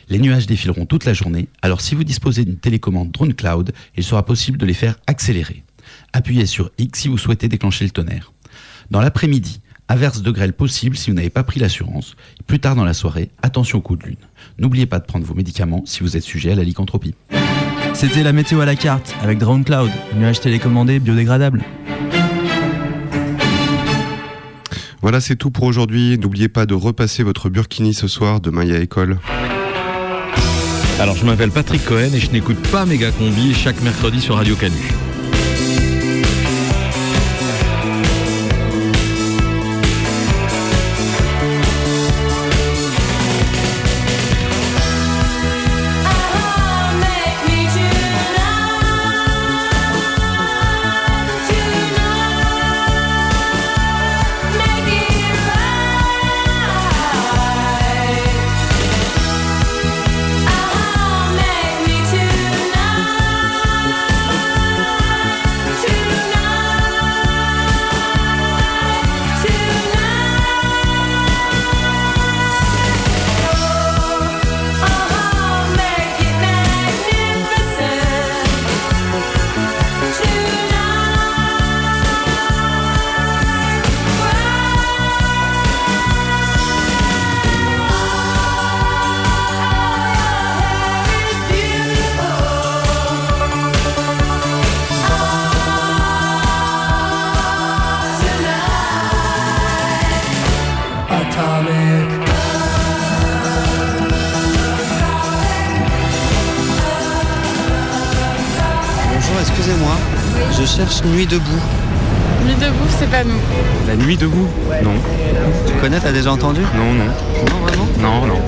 Les nuages défileront toute la journée, alors si vous disposez d'une télécommande Drone Cloud, il sera possible de les faire accélérer. Appuyez sur X si vous souhaitez déclencher le tonnerre. Dans l'après-midi, averse de grêle possible si vous n'avez pas pris l'assurance. Plus tard dans la soirée, attention au coup de lune. N'oubliez pas de prendre vos médicaments si vous êtes sujet à la lycanthropie. C'était la météo à la carte avec Drone Cloud, nuage télécommandé biodégradable. Voilà, c'est tout pour aujourd'hui. N'oubliez pas de repasser votre burkini ce soir. Demain, il y école. Alors, je m'appelle Patrick Cohen et je n'écoute pas Méga Combi chaque mercredi sur Radio Canu. Nuit debout. Nuit debout, c'est pas nous. La Nuit debout? Non. Tu connais, t'as déjà entendu? Non, non. Non, vraiment? Non, non.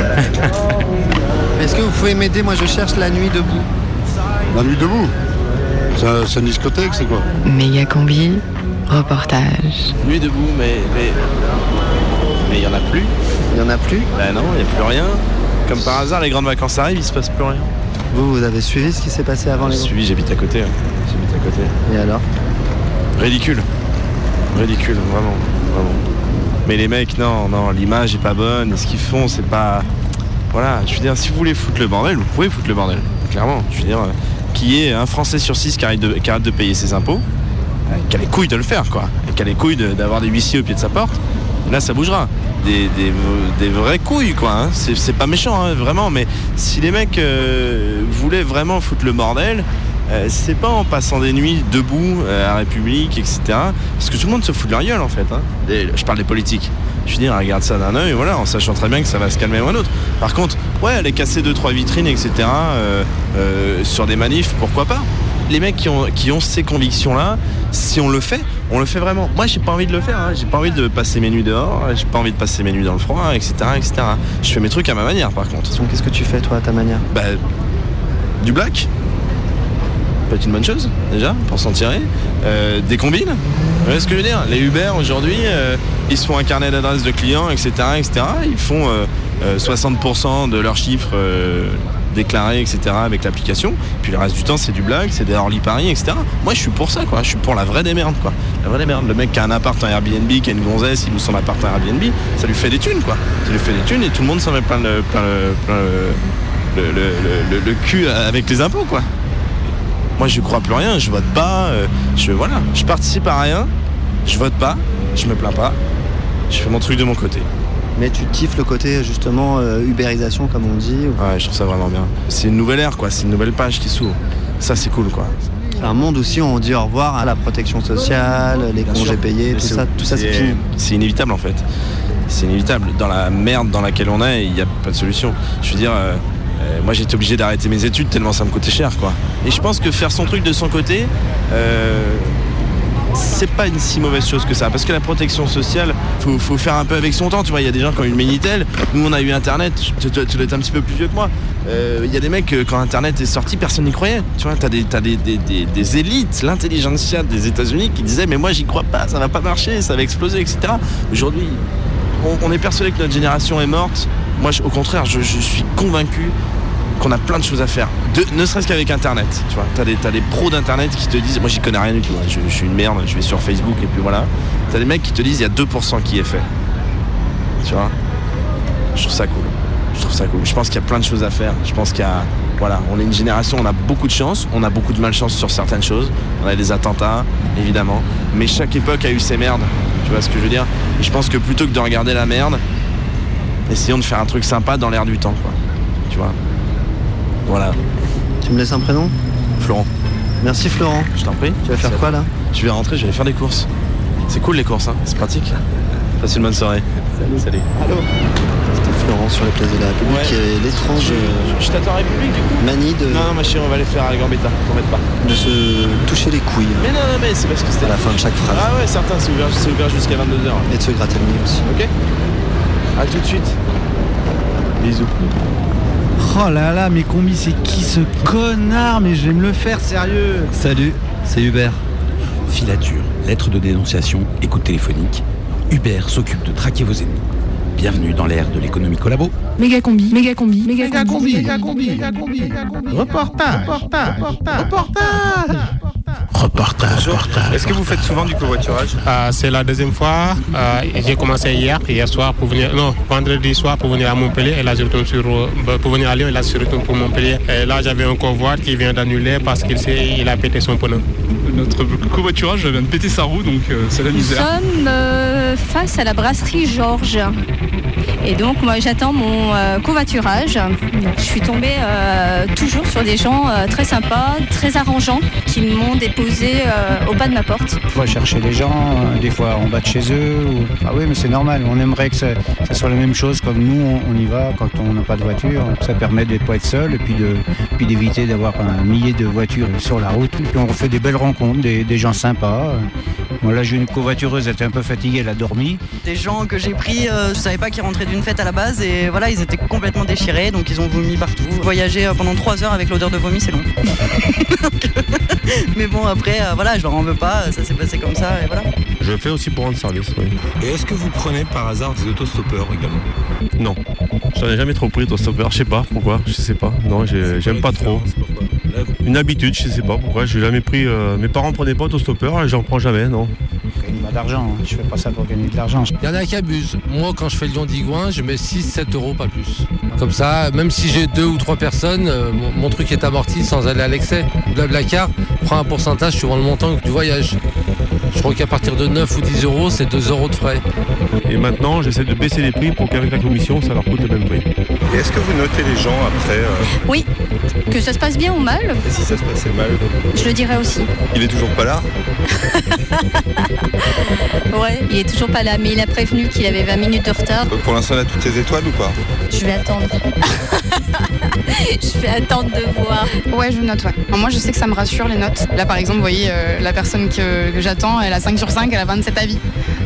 Est-ce que vous pouvez m'aider? Moi, je cherche La Nuit debout. La nuit debout? C'est un- c'est une discothèque, c'est quoi? Méga combi, reportage. Nuit debout, mais. Mais mais il y en a plus. Il y en a plus? Bah non, il n'y a plus rien. Comme par hasard, les grandes vacances arrivent, il se passe plus rien. Vous, vous avez suivi ce qui s'est passé avant les suis, j'habite à côté. hein. Côté. Et alors Ridicule. Ridicule, vraiment. Vraiment. Mais les mecs, non, non, l'image est pas bonne. et Ce qu'ils font, c'est pas. Voilà, je veux dire, si vous voulez foutre le bordel, vous pouvez foutre le bordel. Clairement. Je veux dire, euh, qui est un Français sur six qui arrête de, qui arrête de payer ses impôts, euh, qui a les couilles de le faire, quoi. Et qui a les couilles de- d'avoir des huissiers au pied de sa porte, là, ça bougera. Des, des, des vraies couilles, quoi. hein. C'est c'est pas méchant, hein, vraiment, mais si les mecs euh, voulaient vraiment foutre le bordel, euh, c'est pas en passant des nuits debout euh, à République, etc. Parce que tout le monde se fout de leur gueule, en fait. hein. Je parle des politiques. Je veux dire, regarde ça d'un œil, voilà, en sachant très bien que ça va se calmer un autre. Par contre, ouais, aller casser deux trois vitrines, etc. euh, sur des manifs, pourquoi pas? Les mecs qui ont, qui ont ces convictions-là, si on le fait, on le fait vraiment. Moi, j'ai pas envie de le faire. hein. J'ai pas envie de passer mes nuits dehors. J'ai pas envie de passer mes nuits dans le froid, etc., etc. Je fais mes trucs à ma manière, par contre. Qu'est-ce que tu fais, toi, à ta manière? Bah, du black. Peut être une bonne chose, déjà, pour s'en tirer. Euh, des combines. Vous voyez ce que je veux dire? Les Uber, aujourd'hui, euh, ils se font un carnet d'adresses de clients, etc., etc. Ils font euh, euh, 60% de leurs chiffres déclarés, etc., avec l'application. Puis le reste du temps, c'est du black, c'est des Orly Paris, etc. Moi, je suis pour ça, quoi. Je suis pour la vraie démerde, quoi. La vraie démerde. Le mec qui a un appart en Airbnb, qui a une gonzesse, il loue son appart en Airbnb, ça lui fait des thunes, quoi. Ça lui fait des thunes et tout le monde s'en met plein le, plein le, plein le, le, le- le- le cul avec les impôts, quoi. Moi, je crois plus rien, je vote pas, euh, je voilà, je participe à rien, je vote pas, je me plains pas, je fais mon truc de mon côté. Mais tu kiffes le côté justement euh, ubérisation comme on dit Ouais, je trouve ça vraiment bien. C'est une nouvelle ère, quoi, c'est une nouvelle page qui s'ouvre. Ça, c'est cool, quoi. C'est un monde aussi où on dit au revoir à la protection sociale, les Bien congés sûr. payés, Mais tout ça, tout ça c'est c'est- fini. C'est inévitable en fait. C'est inévitable. Dans la merde dans laquelle on est, il n'y a pas de solution. Je veux dire, euh, euh, moi j'étais obligé d'arrêter mes études tellement ça me coûtait cher quoi. Et je pense que faire son truc de son côté, euh, c'est pas une si mauvaise chose que ça. Parce que la protection sociale, faut, faut faire un peu avec son temps. Tu vois, il y a des gens qui ont eu le Minitel. Nous, on a eu Internet. Tu, dois être un petit peu plus vieux que moi. Euh, Il y a des mecs, quand Internet est sorti, personne n'y croyait. Tu vois, t'as des, t'as des, élites, l'intelligentsia des États-Unis qui disaient Mais moi, j'y crois pas, ça va pas marcher, ça va exploser, etc. Aujourd'hui, on est persuadé que notre génération est morte. Moi, au contraire, je, suis convaincu qu'on a plein de choses à faire. Ne serait-ce qu'avec Internet. Tu vois, t'as des, t'as des pros d'Internet qui te disent, moi j'y connais rien du tout, hein. je, je suis une merde, je vais sur Facebook et puis voilà. T'as des mecs qui te disent, il y a 2% qui est fait. Tu vois Je trouve ça cool. Je trouve ça cool. Je pense qu'il y a plein de choses à faire. Je pense qu'il y a, voilà, on est une génération, on a beaucoup de chance, on a beaucoup de malchance sur certaines choses. On a des attentats, évidemment. Mais chaque époque a eu ses merdes. Tu vois ce que je veux dire? Et je pense que plutôt que de regarder la merde, essayons de faire un truc sympa dans l'air du temps, quoi. Tu vois Voilà. Tu me laisses un prénom? Florent. Merci Florent. Je t'en prie. Tu vas faire quoi là? Je vais rentrer, je vais aller faire des courses. C'est cool les courses, hein c'est pratique. Passe une bonne soirée. Salut. Salut. Allô C'était Florent sur les places de la République et l'étrange euh, Je t'attends en République du coup? manie de, Non, non, ma chérie, on va aller faire à Gambetta, t'embête pas. de se toucher les couilles Mais non, non, mais c'est parce que c'était à la fin de chaque phrase. Ah ouais, certain, c'est ouvert, c'est ouvert jusqu'à 22h. Et de se gratter le nez aussi. Ok À tout de suite. Bisous. Oh là là, mais combi, c'est qui ce connard? Mais je vais me le faire sérieux. Salut, c'est Hubert. Filature, lettre de dénonciation, écoute téléphonique. Hubert s'occupe de traquer vos ennemis. Bienvenue dans l'ère de l'économie collabo. Méga combi, méga combi, méga combi, méga combi, méga combi, Reportage, reportage, reportage. Reportage, reportage. Est-ce que vous faites souvent du covoiturage? Euh, c'est la deuxième fois. Euh, j'ai commencé hier, hier soir pour venir, non, vendredi soir pour venir à Montpellier et là je retourne sur, euh, pour venir à Lyon et là je retourne pour Montpellier. Et là j'avais un convoi qui vient d'annuler parce qu'il s'est- il a pété son pneu. Notre covoiturage vient de péter sa roue, donc euh, c'est la Nous misère. sommes euh, face à la brasserie Georges. Et donc moi j'attends mon euh, covoiturage. Je suis tombée euh, toujours sur des gens euh, très sympas, très arrangeants, qui m'ont déposé au bas de ma porte. On va chercher les gens, des fois en bas de chez eux. Ah oui, mais c'est normal. On aimerait que ça, soit la même chose comme nous, on, y va quand on n'a pas de voiture. Ça permet de ne pas être seul et puis d'éviter d'avoir un millier de voitures sur la route. Puis on fait des belles rencontres, des, des gens sympas. Bon, là, j'ai une covoitureuse, elle était un peu fatiguée, elle a dormi. Des gens que j'ai pris, euh, je savais pas qu'ils rentraient d'une fête à la base et voilà, ils étaient complètement déchirés, donc ils ont vomi partout. Voyager euh, pendant trois heures avec l'odeur de vomi, c'est long. Mais bon, après, euh, voilà, je leur en veux pas, ça s'est passé comme ça et voilà. Je fais aussi pour rendre service, oui. Et est-ce que vous prenez par hasard des autostoppeurs également? Non. J'en ai jamais trop pris autostoppeur, je sais pas pourquoi, je sais pas. Non, j'ai- j'aime pas trop. Une habitude, je sais pas pourquoi, j'ai jamais pris. euh, mes parents prenaient pas autostoppeur et j'en prends jamais, non. Gagner pas d'argent, hein. je fais pas ça pour gagner de l'argent. Il y en a qui abusent. Moi, quand je fais Lyon-Digoin, je mets 6-7 euros, pas plus. Comme ça, même si j'ai deux ou trois personnes, euh, mon, mon truc est amorti sans aller à l'excès. Blablacar prend un pourcentage suivant le montant du voyage. Je crois qu'à partir de 9 ou 10 euros, c'est 2 euros de frais. Et maintenant, j'essaie de baisser les prix pour qu'avec la commission, ça leur coûte le même prix. Et est-ce que vous notez les gens après euh, Oui, que ça se passe bien ou mal, Et si ça se passait mal je le dirais aussi. Il est toujours pas là Ouais, il est toujours pas là, mais il a prévenu qu'il avait 20 minutes de retard. Donc pour l'instant, il a toutes ses étoiles ou pas Je vais attendre. je vais attendre de voir. Ouais, je note, ouais. Alors, moi, je sais que ça me rassure les notes. Là, par exemple, vous voyez, euh, la personne que, que j'attends, elle a 5 sur 5, elle a 27 avis.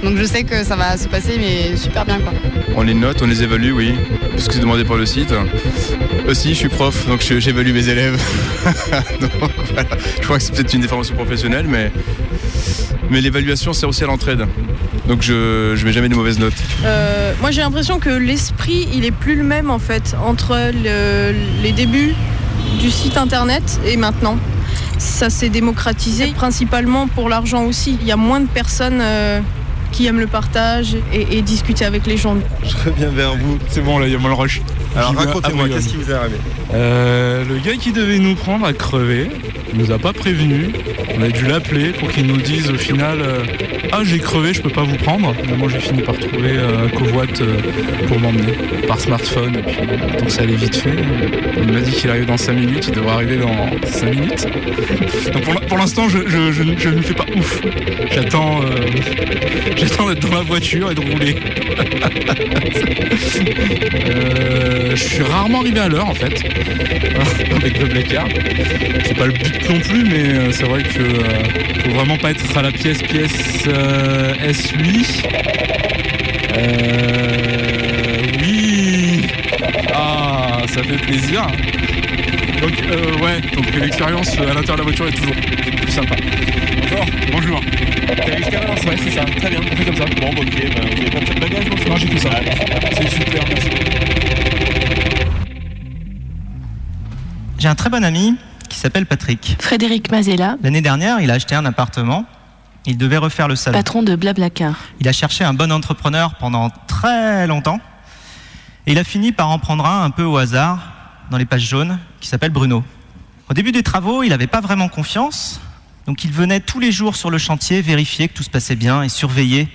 Donc je sais que ça va se passer, mais super bien quoi. On les note, on les évalue, oui, parce que c'est demandé par le site. Aussi, je suis prof, donc je- j'évalue mes élèves. donc voilà, je crois que c'est peut-être une déformation professionnelle, mais, mais l'évaluation sert aussi à l'entraide. Donc je ne mets jamais de mauvaises notes. Euh, moi j'ai l'impression que l'esprit il est plus le même en fait entre le- les débuts du site internet et maintenant. Ça s'est démocratisé principalement pour l'argent aussi. Il y a moins de personnes euh, qui aiment le partage et, et discuter avec les gens. Je reviens vers vous. C'est bon, là, il y a mon rush. Alors racontez-moi, qu'est-ce qui vous est arrivé? Euh, le gars qui devait nous prendre a crevé. Nous a pas prévenu. On a dû l'appeler pour qu'il nous dise au final euh, Ah, j'ai crevé, je peux pas vous prendre. Finalement, j'ai fini par trouver euh, un covoit euh, pour m'emmener par smartphone. Et puis, euh, donc ça allait vite fait. Il m'a dit qu'il arrive dans 5 minutes. Il devrait arriver dans 5 minutes. Donc pour, l'in- pour l'instant, je, ne fais pas ouf. J'attends euh, j'attends d'être dans la voiture et de rouler. Euh, je suis rarement arrivé à l'heure en fait avec le Blackard. C'est pas le but non plus, mais euh, c'est vrai que euh, faut vraiment pas être à la pièce pièce euh, S8. Euh, oui. Ah, ça fait plaisir. Donc euh, ouais, donc l'expérience à l'intérieur de la voiture est toujours plus sympa. Bonjour, bonjour. Ouais, c'est ça. Très bien, on fait comme ça. Bon, bah, ok, bah, vous n'avez pas de bagage non j'ai que ça. C'est super, merci. J'ai un très bon ami qui s'appelle Patrick. Frédéric Mazella, L'année dernière, il a acheté un appartement. Il devait refaire le salon. patron de Blablacar. Il a cherché un bon entrepreneur pendant très longtemps. Et il a fini par en prendre un un peu au hasard dans les pages jaunes qui s'appelle Bruno. Au début des travaux, il n'avait pas vraiment confiance. Donc il venait tous les jours sur le chantier vérifier que tout se passait bien et surveiller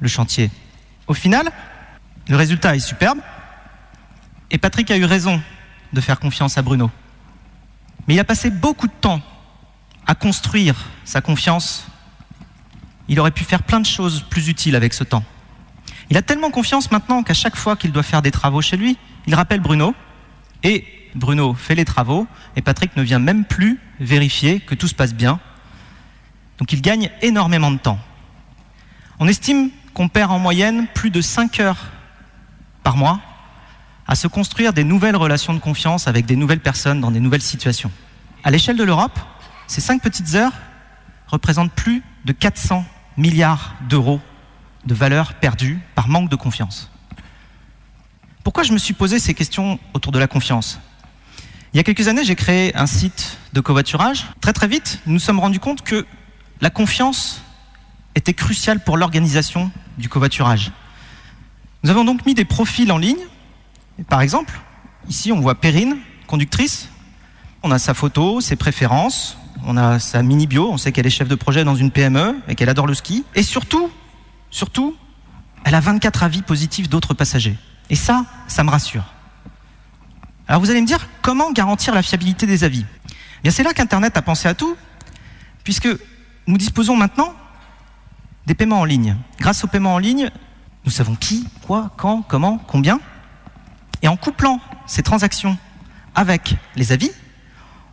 le chantier. Au final, le résultat est superbe. Et Patrick a eu raison de faire confiance à Bruno. Mais il a passé beaucoup de temps à construire sa confiance. Il aurait pu faire plein de choses plus utiles avec ce temps. Il a tellement confiance maintenant qu'à chaque fois qu'il doit faire des travaux chez lui, il rappelle Bruno. Et Bruno fait les travaux et Patrick ne vient même plus vérifier que tout se passe bien. Donc il gagne énormément de temps. On estime qu'on perd en moyenne plus de 5 heures par mois à se construire des nouvelles relations de confiance avec des nouvelles personnes dans des nouvelles situations. À l'échelle de l'Europe, ces 5 petites heures représentent plus de 400 milliards d'euros de valeur perdue par manque de confiance. Pourquoi je me suis posé ces questions autour de la confiance? Il y a quelques années, j'ai créé un site de covoiturage. Très très vite, nous nous sommes rendus compte que la confiance était cruciale pour l'organisation du covoiturage. Nous avons donc mis des profils en ligne. Par exemple, ici on voit Perrine, conductrice. On a sa photo, ses préférences, on a sa mini bio, on sait qu'elle est chef de projet dans une PME et qu'elle adore le ski. Et surtout, surtout, elle a 24 avis positifs d'autres passagers. Et ça, ça me rassure. Alors vous allez me dire, comment garantir la fiabilité des avis? Eh Bien, c'est là qu'Internet a pensé à tout, puisque nous disposons maintenant des paiements en ligne. Grâce aux paiements en ligne, nous savons qui, quoi, quand, comment, combien. Et en couplant ces transactions avec les avis,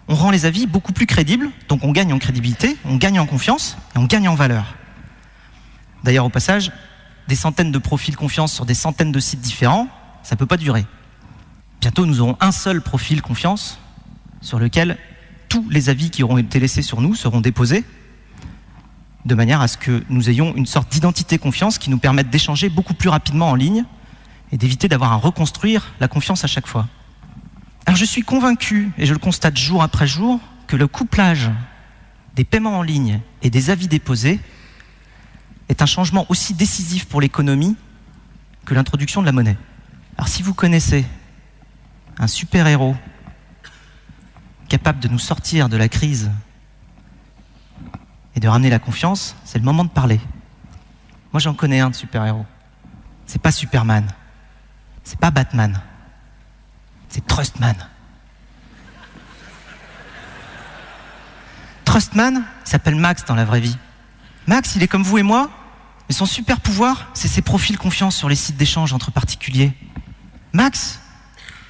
on rend les avis beaucoup plus crédibles, donc on gagne en crédibilité, on gagne en confiance et on gagne en valeur. D'ailleurs, au passage, des centaines de profils confiance sur des centaines de sites différents, ça ne peut pas durer. Bientôt, nous aurons un seul profil confiance sur lequel tous les avis qui auront été laissés sur nous seront déposés, de manière à ce que nous ayons une sorte d'identité confiance qui nous permette d'échanger beaucoup plus rapidement en ligne et d'éviter d'avoir à reconstruire la confiance à chaque fois. Alors je suis convaincu, et je le constate jour après jour, que le couplage des paiements en ligne et des avis déposés est un changement aussi décisif pour l'économie que l'introduction de la monnaie. Alors si vous connaissez un super-héros capable de nous sortir de la crise et de ramener la confiance, c'est le moment de parler. Moi j'en connais un de super-héros. C'est pas Superman. C'est pas Batman. C'est Trustman. Trustman s'appelle Max dans la vraie vie. Max, il est comme vous et moi, mais son super pouvoir, c'est ses profils confiance sur les sites d'échange entre particuliers. Max,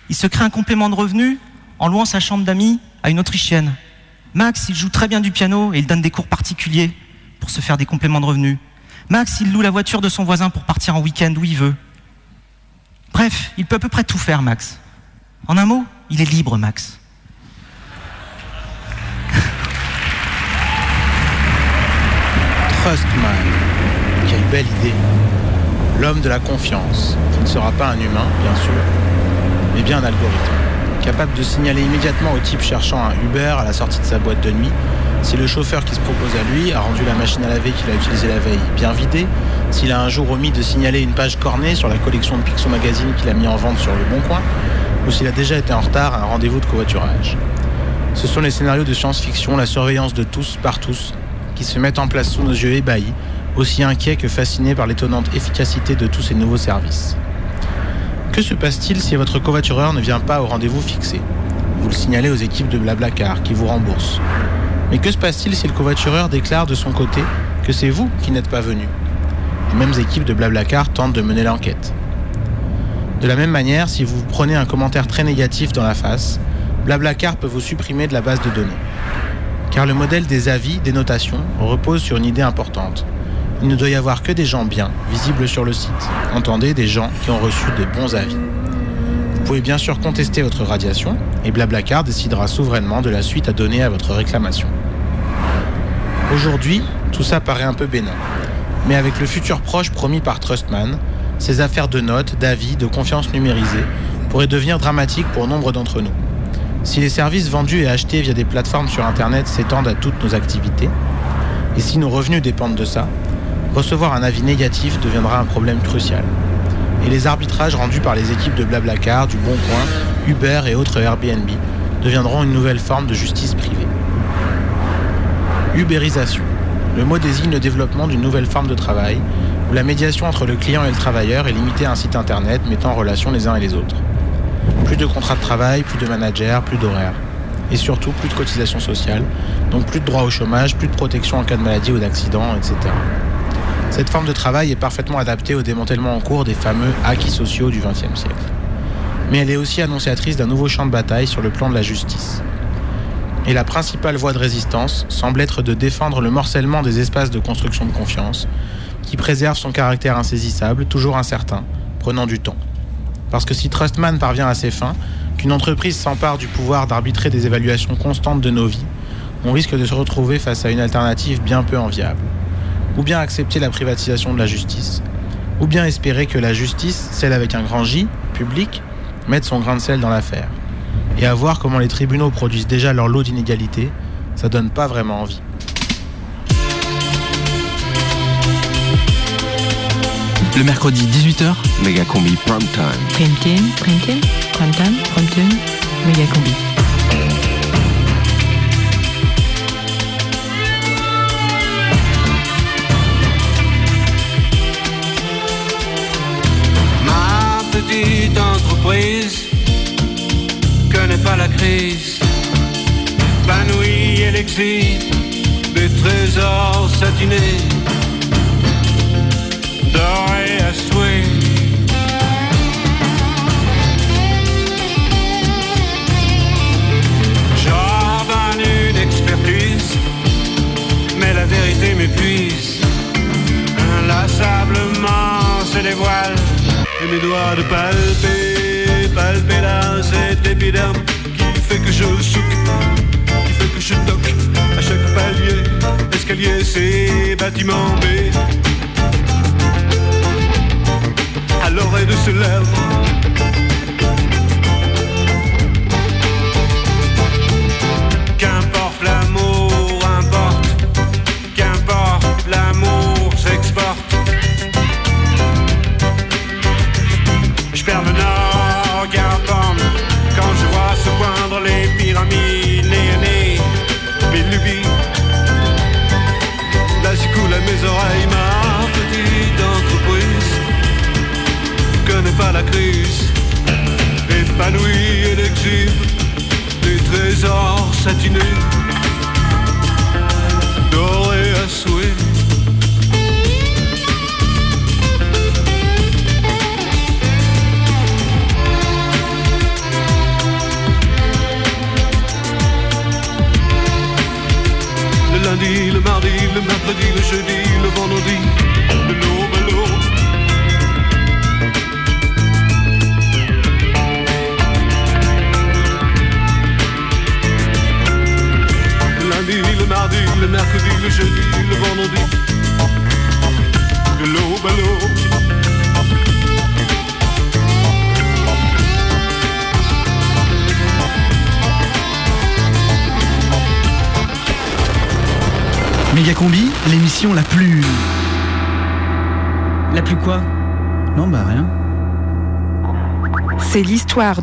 il se crée un complément de revenu en louant sa chambre d'amis à une Autrichienne. Max, il joue très bien du piano et il donne des cours particuliers. pour se faire des compléments de revenus. Max, il loue la voiture de son voisin pour partir en week-end où il veut. Bref, il peut à peu près tout faire, Max. En un mot, il est libre, Max. Trustman, quelle belle idée. L'homme de la confiance, qui ne sera pas un humain, bien sûr, mais bien un algorithme, capable de signaler immédiatement au type cherchant un Uber à la sortie de sa boîte de nuit si le chauffeur qui se propose à lui a rendu la machine à laver qu'il a utilisée la veille bien vidée, s'il a un jour omis de signaler une page cornée sur la collection de Pixo Magazine qu'il a mis en vente sur le Bon Coin, ou s'il a déjà été en retard à un rendez-vous de covoiturage. Ce sont les scénarios de science-fiction, la surveillance de tous par tous, qui se mettent en place sous nos yeux ébahis, aussi inquiets que fascinés par l'étonnante efficacité de tous ces nouveaux services. Que se passe-t-il si votre covoitureur ne vient pas au rendez-vous fixé? Vous le signalez aux équipes de Blablacar qui vous remboursent. Mais que se passe-t-il si le covoitureur déclare de son côté que c'est vous qui n'êtes pas venu? Les mêmes équipes de Blablacar tentent de mener l'enquête. De la même manière, si vous prenez un commentaire très négatif dans la face, Blablacar peut vous supprimer de la base de données. Car le modèle des avis, des notations, repose sur une idée importante. Il ne doit y avoir que des gens bien, visibles sur le site. Entendez, des gens qui ont reçu de bons avis. Vous pouvez bien sûr contester votre radiation et Blablacar décidera souverainement de la suite à donner à votre réclamation. Aujourd'hui, tout ça paraît un peu bénin. Mais avec le futur proche promis par Trustman, ces affaires de notes, d'avis, de confiance numérisées pourraient devenir dramatiques pour nombre d'entre nous. Si les services vendus et achetés via des plateformes sur Internet s'étendent à toutes nos activités, et si nos revenus dépendent de ça, recevoir un avis négatif deviendra un problème crucial. Et les arbitrages rendus par les équipes de Blablacar, du Bon Coin, Uber et autres Airbnb deviendront une nouvelle forme de justice privée. Ubérisation. Le mot désigne le développement d'une nouvelle forme de travail où la médiation entre le client et le travailleur est limitée à un site internet mettant en relation les uns et les autres. Plus de contrats de travail, plus de managers, plus d'horaires. Et surtout plus de cotisations sociales, donc plus de droits au chômage, plus de protection en cas de maladie ou d'accident, etc. Cette forme de travail est parfaitement adaptée au démantèlement en cours des fameux acquis sociaux du XXe siècle. Mais elle est aussi annonciatrice d'un nouveau champ de bataille sur le plan de la justice. Et la principale voie de résistance semble être de défendre le morcellement des espaces de construction de confiance, qui préserve son caractère insaisissable, toujours incertain, prenant du temps. Parce que si Trustman parvient à ses fins, qu'une entreprise s'empare du pouvoir d'arbitrer des évaluations constantes de nos vies, on risque de se retrouver face à une alternative bien peu enviable. Ou bien accepter la privatisation de la justice, ou bien espérer que la justice, celle avec un grand J, public, mette son grain de sel dans l'affaire. Et à voir comment les tribunaux produisent déjà leur lot d'inégalités, ça donne pas vraiment envie. Le mercredi 18h, Méga Combi Prime Time. Prime time, prime time, prime time, prime time, méga crise. Panouille et l'exil des trésors satinés, dorés à souhait. J'ordonne une expertise, mais la vérité m'épuise. Inlassablement se dévoile et mes doigts de palper, palper là cet épiderme je souque, qui fait que je toque à chaque palier, escalier, ces bâtiments B. À l'oreille de ce lèvre.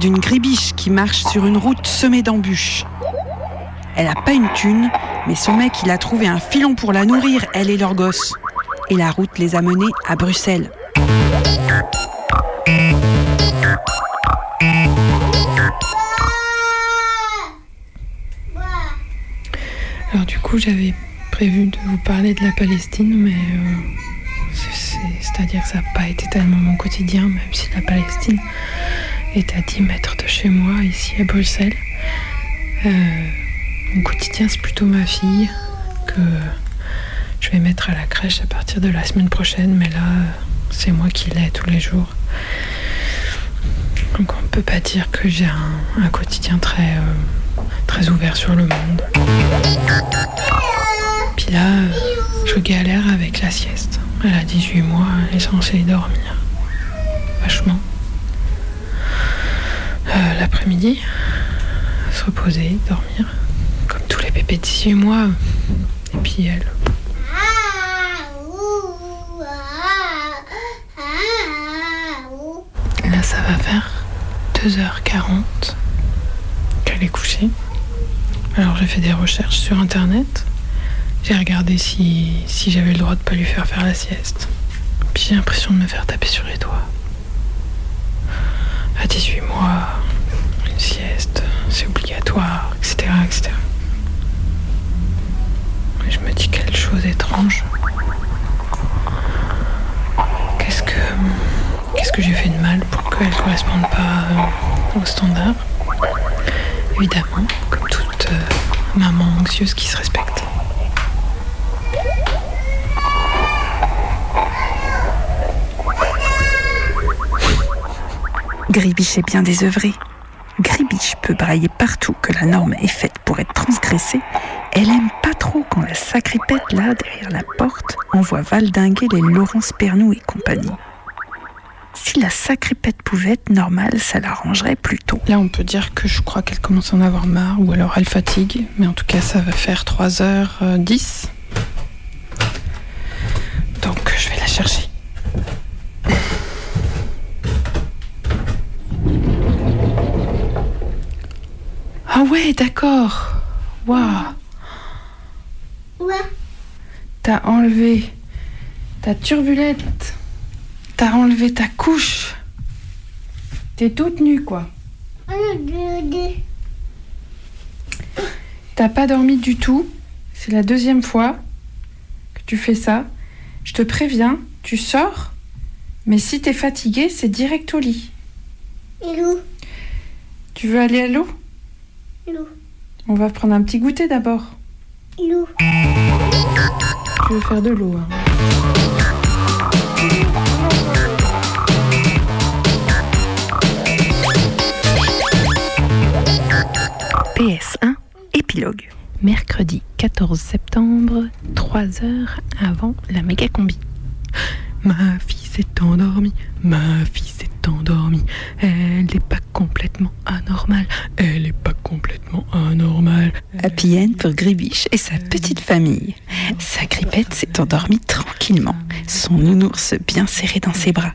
D'une gribiche qui marche sur une route semée d'embûches. Elle a pas une thune, mais son mec il a trouvé un filon pour la nourrir, elle et leur gosse. Et la route les a menés à Bruxelles. Alors du coup, j'avais prévu de vous parler de la Palestine, mais euh, c'est- c'est- c'est-à-dire que ça n'a pas été tellement mon quotidien, même si la Palestine est à 10 mètres de chez moi, ici à Bruxelles. Euh, mon quotidien, c'est plutôt ma fille que je vais mettre à la crèche à partir de la semaine prochaine, mais là, c'est moi qui l'ai tous les jours. Donc on ne peut pas dire que j'ai un, quotidien très, euh, très ouvert sur le monde. Puis là, euh, je galère avec la sieste. Elle a 18 mois, elle est censée dormir. Vachement. Euh, L'après-midi, se reposer, dormir. Comme tous les bébés de 18 mois. Et puis elle. Là, ça va faire 2h40 qu'elle est couchée. Alors, j'ai fait des recherches sur internet. J'ai regardé si, si j'avais le droit de pas lui faire faire la sieste. Puis j'ai l'impression de me faire taper sur les doigts. À 18 mois, une sieste, c'est obligatoire, etc., etc. Et je me dis quelle chose étrange. Qu'est-ce que qu'est-ce que j'ai fait de mal pour qu'elle ne corresponde pas euh, au standard? Évidemment, comme toute euh, maman anxieuse qui se respecte. Gribiche est bien désœuvrée. Gribiche peut brailler partout que la norme est faite pour être transgressée. Elle aime pas trop quand la sacripette, là, derrière la porte, envoie valdinguer les Laurence Pernou et compagnie. Si la sacripette pouvait être normale, ça l'arrangerait plutôt. Là, on peut dire que je crois qu'elle commence à en avoir marre, ou alors elle fatigue, mais en tout cas, ça va faire 3h10. Donc, je vais la chercher. Ah ouais, d'accord. Waouh. T'as enlevé ta turbulette. T'as enlevé ta couche. T'es toute nue, quoi. T'as pas dormi du tout. C'est la deuxième fois que tu fais ça. Je te préviens, tu sors. Mais si t'es fatigué, c'est direct au lit. Tu veux aller à l'eau? On va prendre un petit goûter d'abord. Tu veux faire de l'eau hein PS1, épilogue. Mercredi 14 septembre, 3 heures avant la méga combi. Ma fille s'est endormie, ma fille s'est endormie. Elle n'est pas complètement anormale, elle n'est pas complètement anormale. Happy end pour Gribiche et sa petite famille. Sa grippette s'est endormie tranquillement, son nounours bien serré dans ses bras,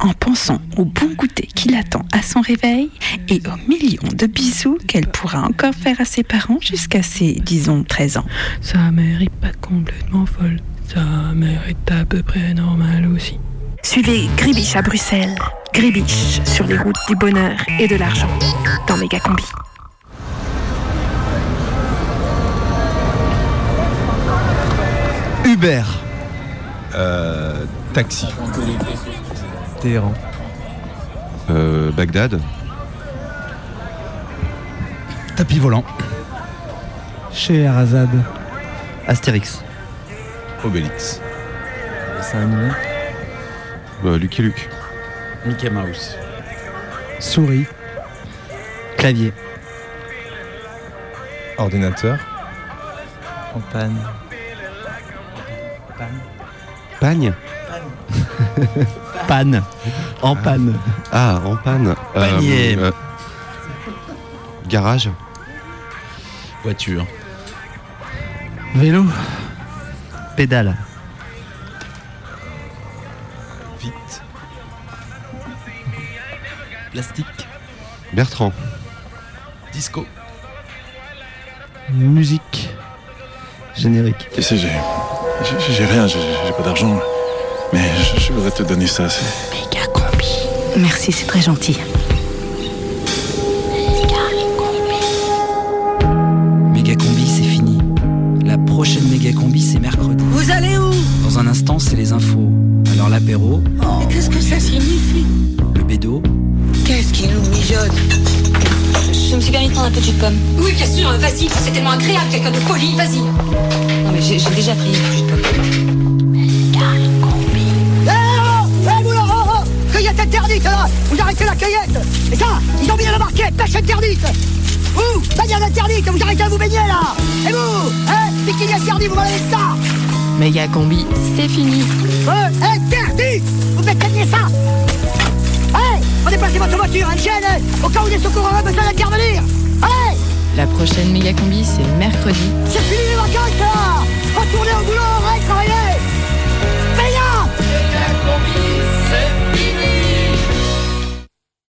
en pensant au bon goûter qui l'attend à son réveil et aux millions de bisous qu'elle pourra encore faire à ses parents jusqu'à ses, disons, 13 ans. Sa mère est pas complètement folle, sa mère est à peu près normale aussi. Suivez Gribiche à Bruxelles, Gribiche sur les routes du bonheur et de l'argent, dans Méga Combi. Uber. Euh, taxi. Téhéran. Euh, Bagdad. Tapis volant. Chez. Astérix. Obélix. C'est animé. Bah, Lucky Luke. Mickey Mouse. Souris. Clavier. Ordinateur. En panne. Pagne. Panne. En panne. Ah, en panne. Panier. Euh, euh, garage. Voiture. Vélo. Pédale. Bertrand. Disco. Musique. Générique. Tu sais, j'ai, j'ai, rien, j'ai, pas d'argent. Mais je, je voudrais te donner ça. Méga combi. Merci, c'est très gentil. Méga combi, c'est fini. La prochaine méga combi, c'est mercredi. Vous allez où? Dans un instant, c'est les infos. Alors l'apéro, Mais qu'est-ce que ça signifie? Le bédo, Qu'est-ce qui nous mijote Je me suis permis de prendre un peu de jus de pomme. Oui, bien sûr, vas-y, c'est tellement agréable, quelqu'un de poli, vas-y. Non mais j'ai déjà pris du jus de pomme. Eh oh Eh vous là, oh, oh Cueillette interdite là Vous arrêtez la cueillette Et ça, ils ont mis à la marquette, pêche interdite Vous, bagnole interdite, vous arrêtez de vous baigner là Et vous, hein Bikini interdit, vous m'enlevez ça Méga combi, c'est fini. Euh, interdit Vous m'éteignez ça Votre voiture, une chaîne Au cas où les secours auraient besoin d'intervenir. Hey La prochaine méga combi, c'est mercredi. C'est fini les vacances là. Retournez au boulot, allez travailler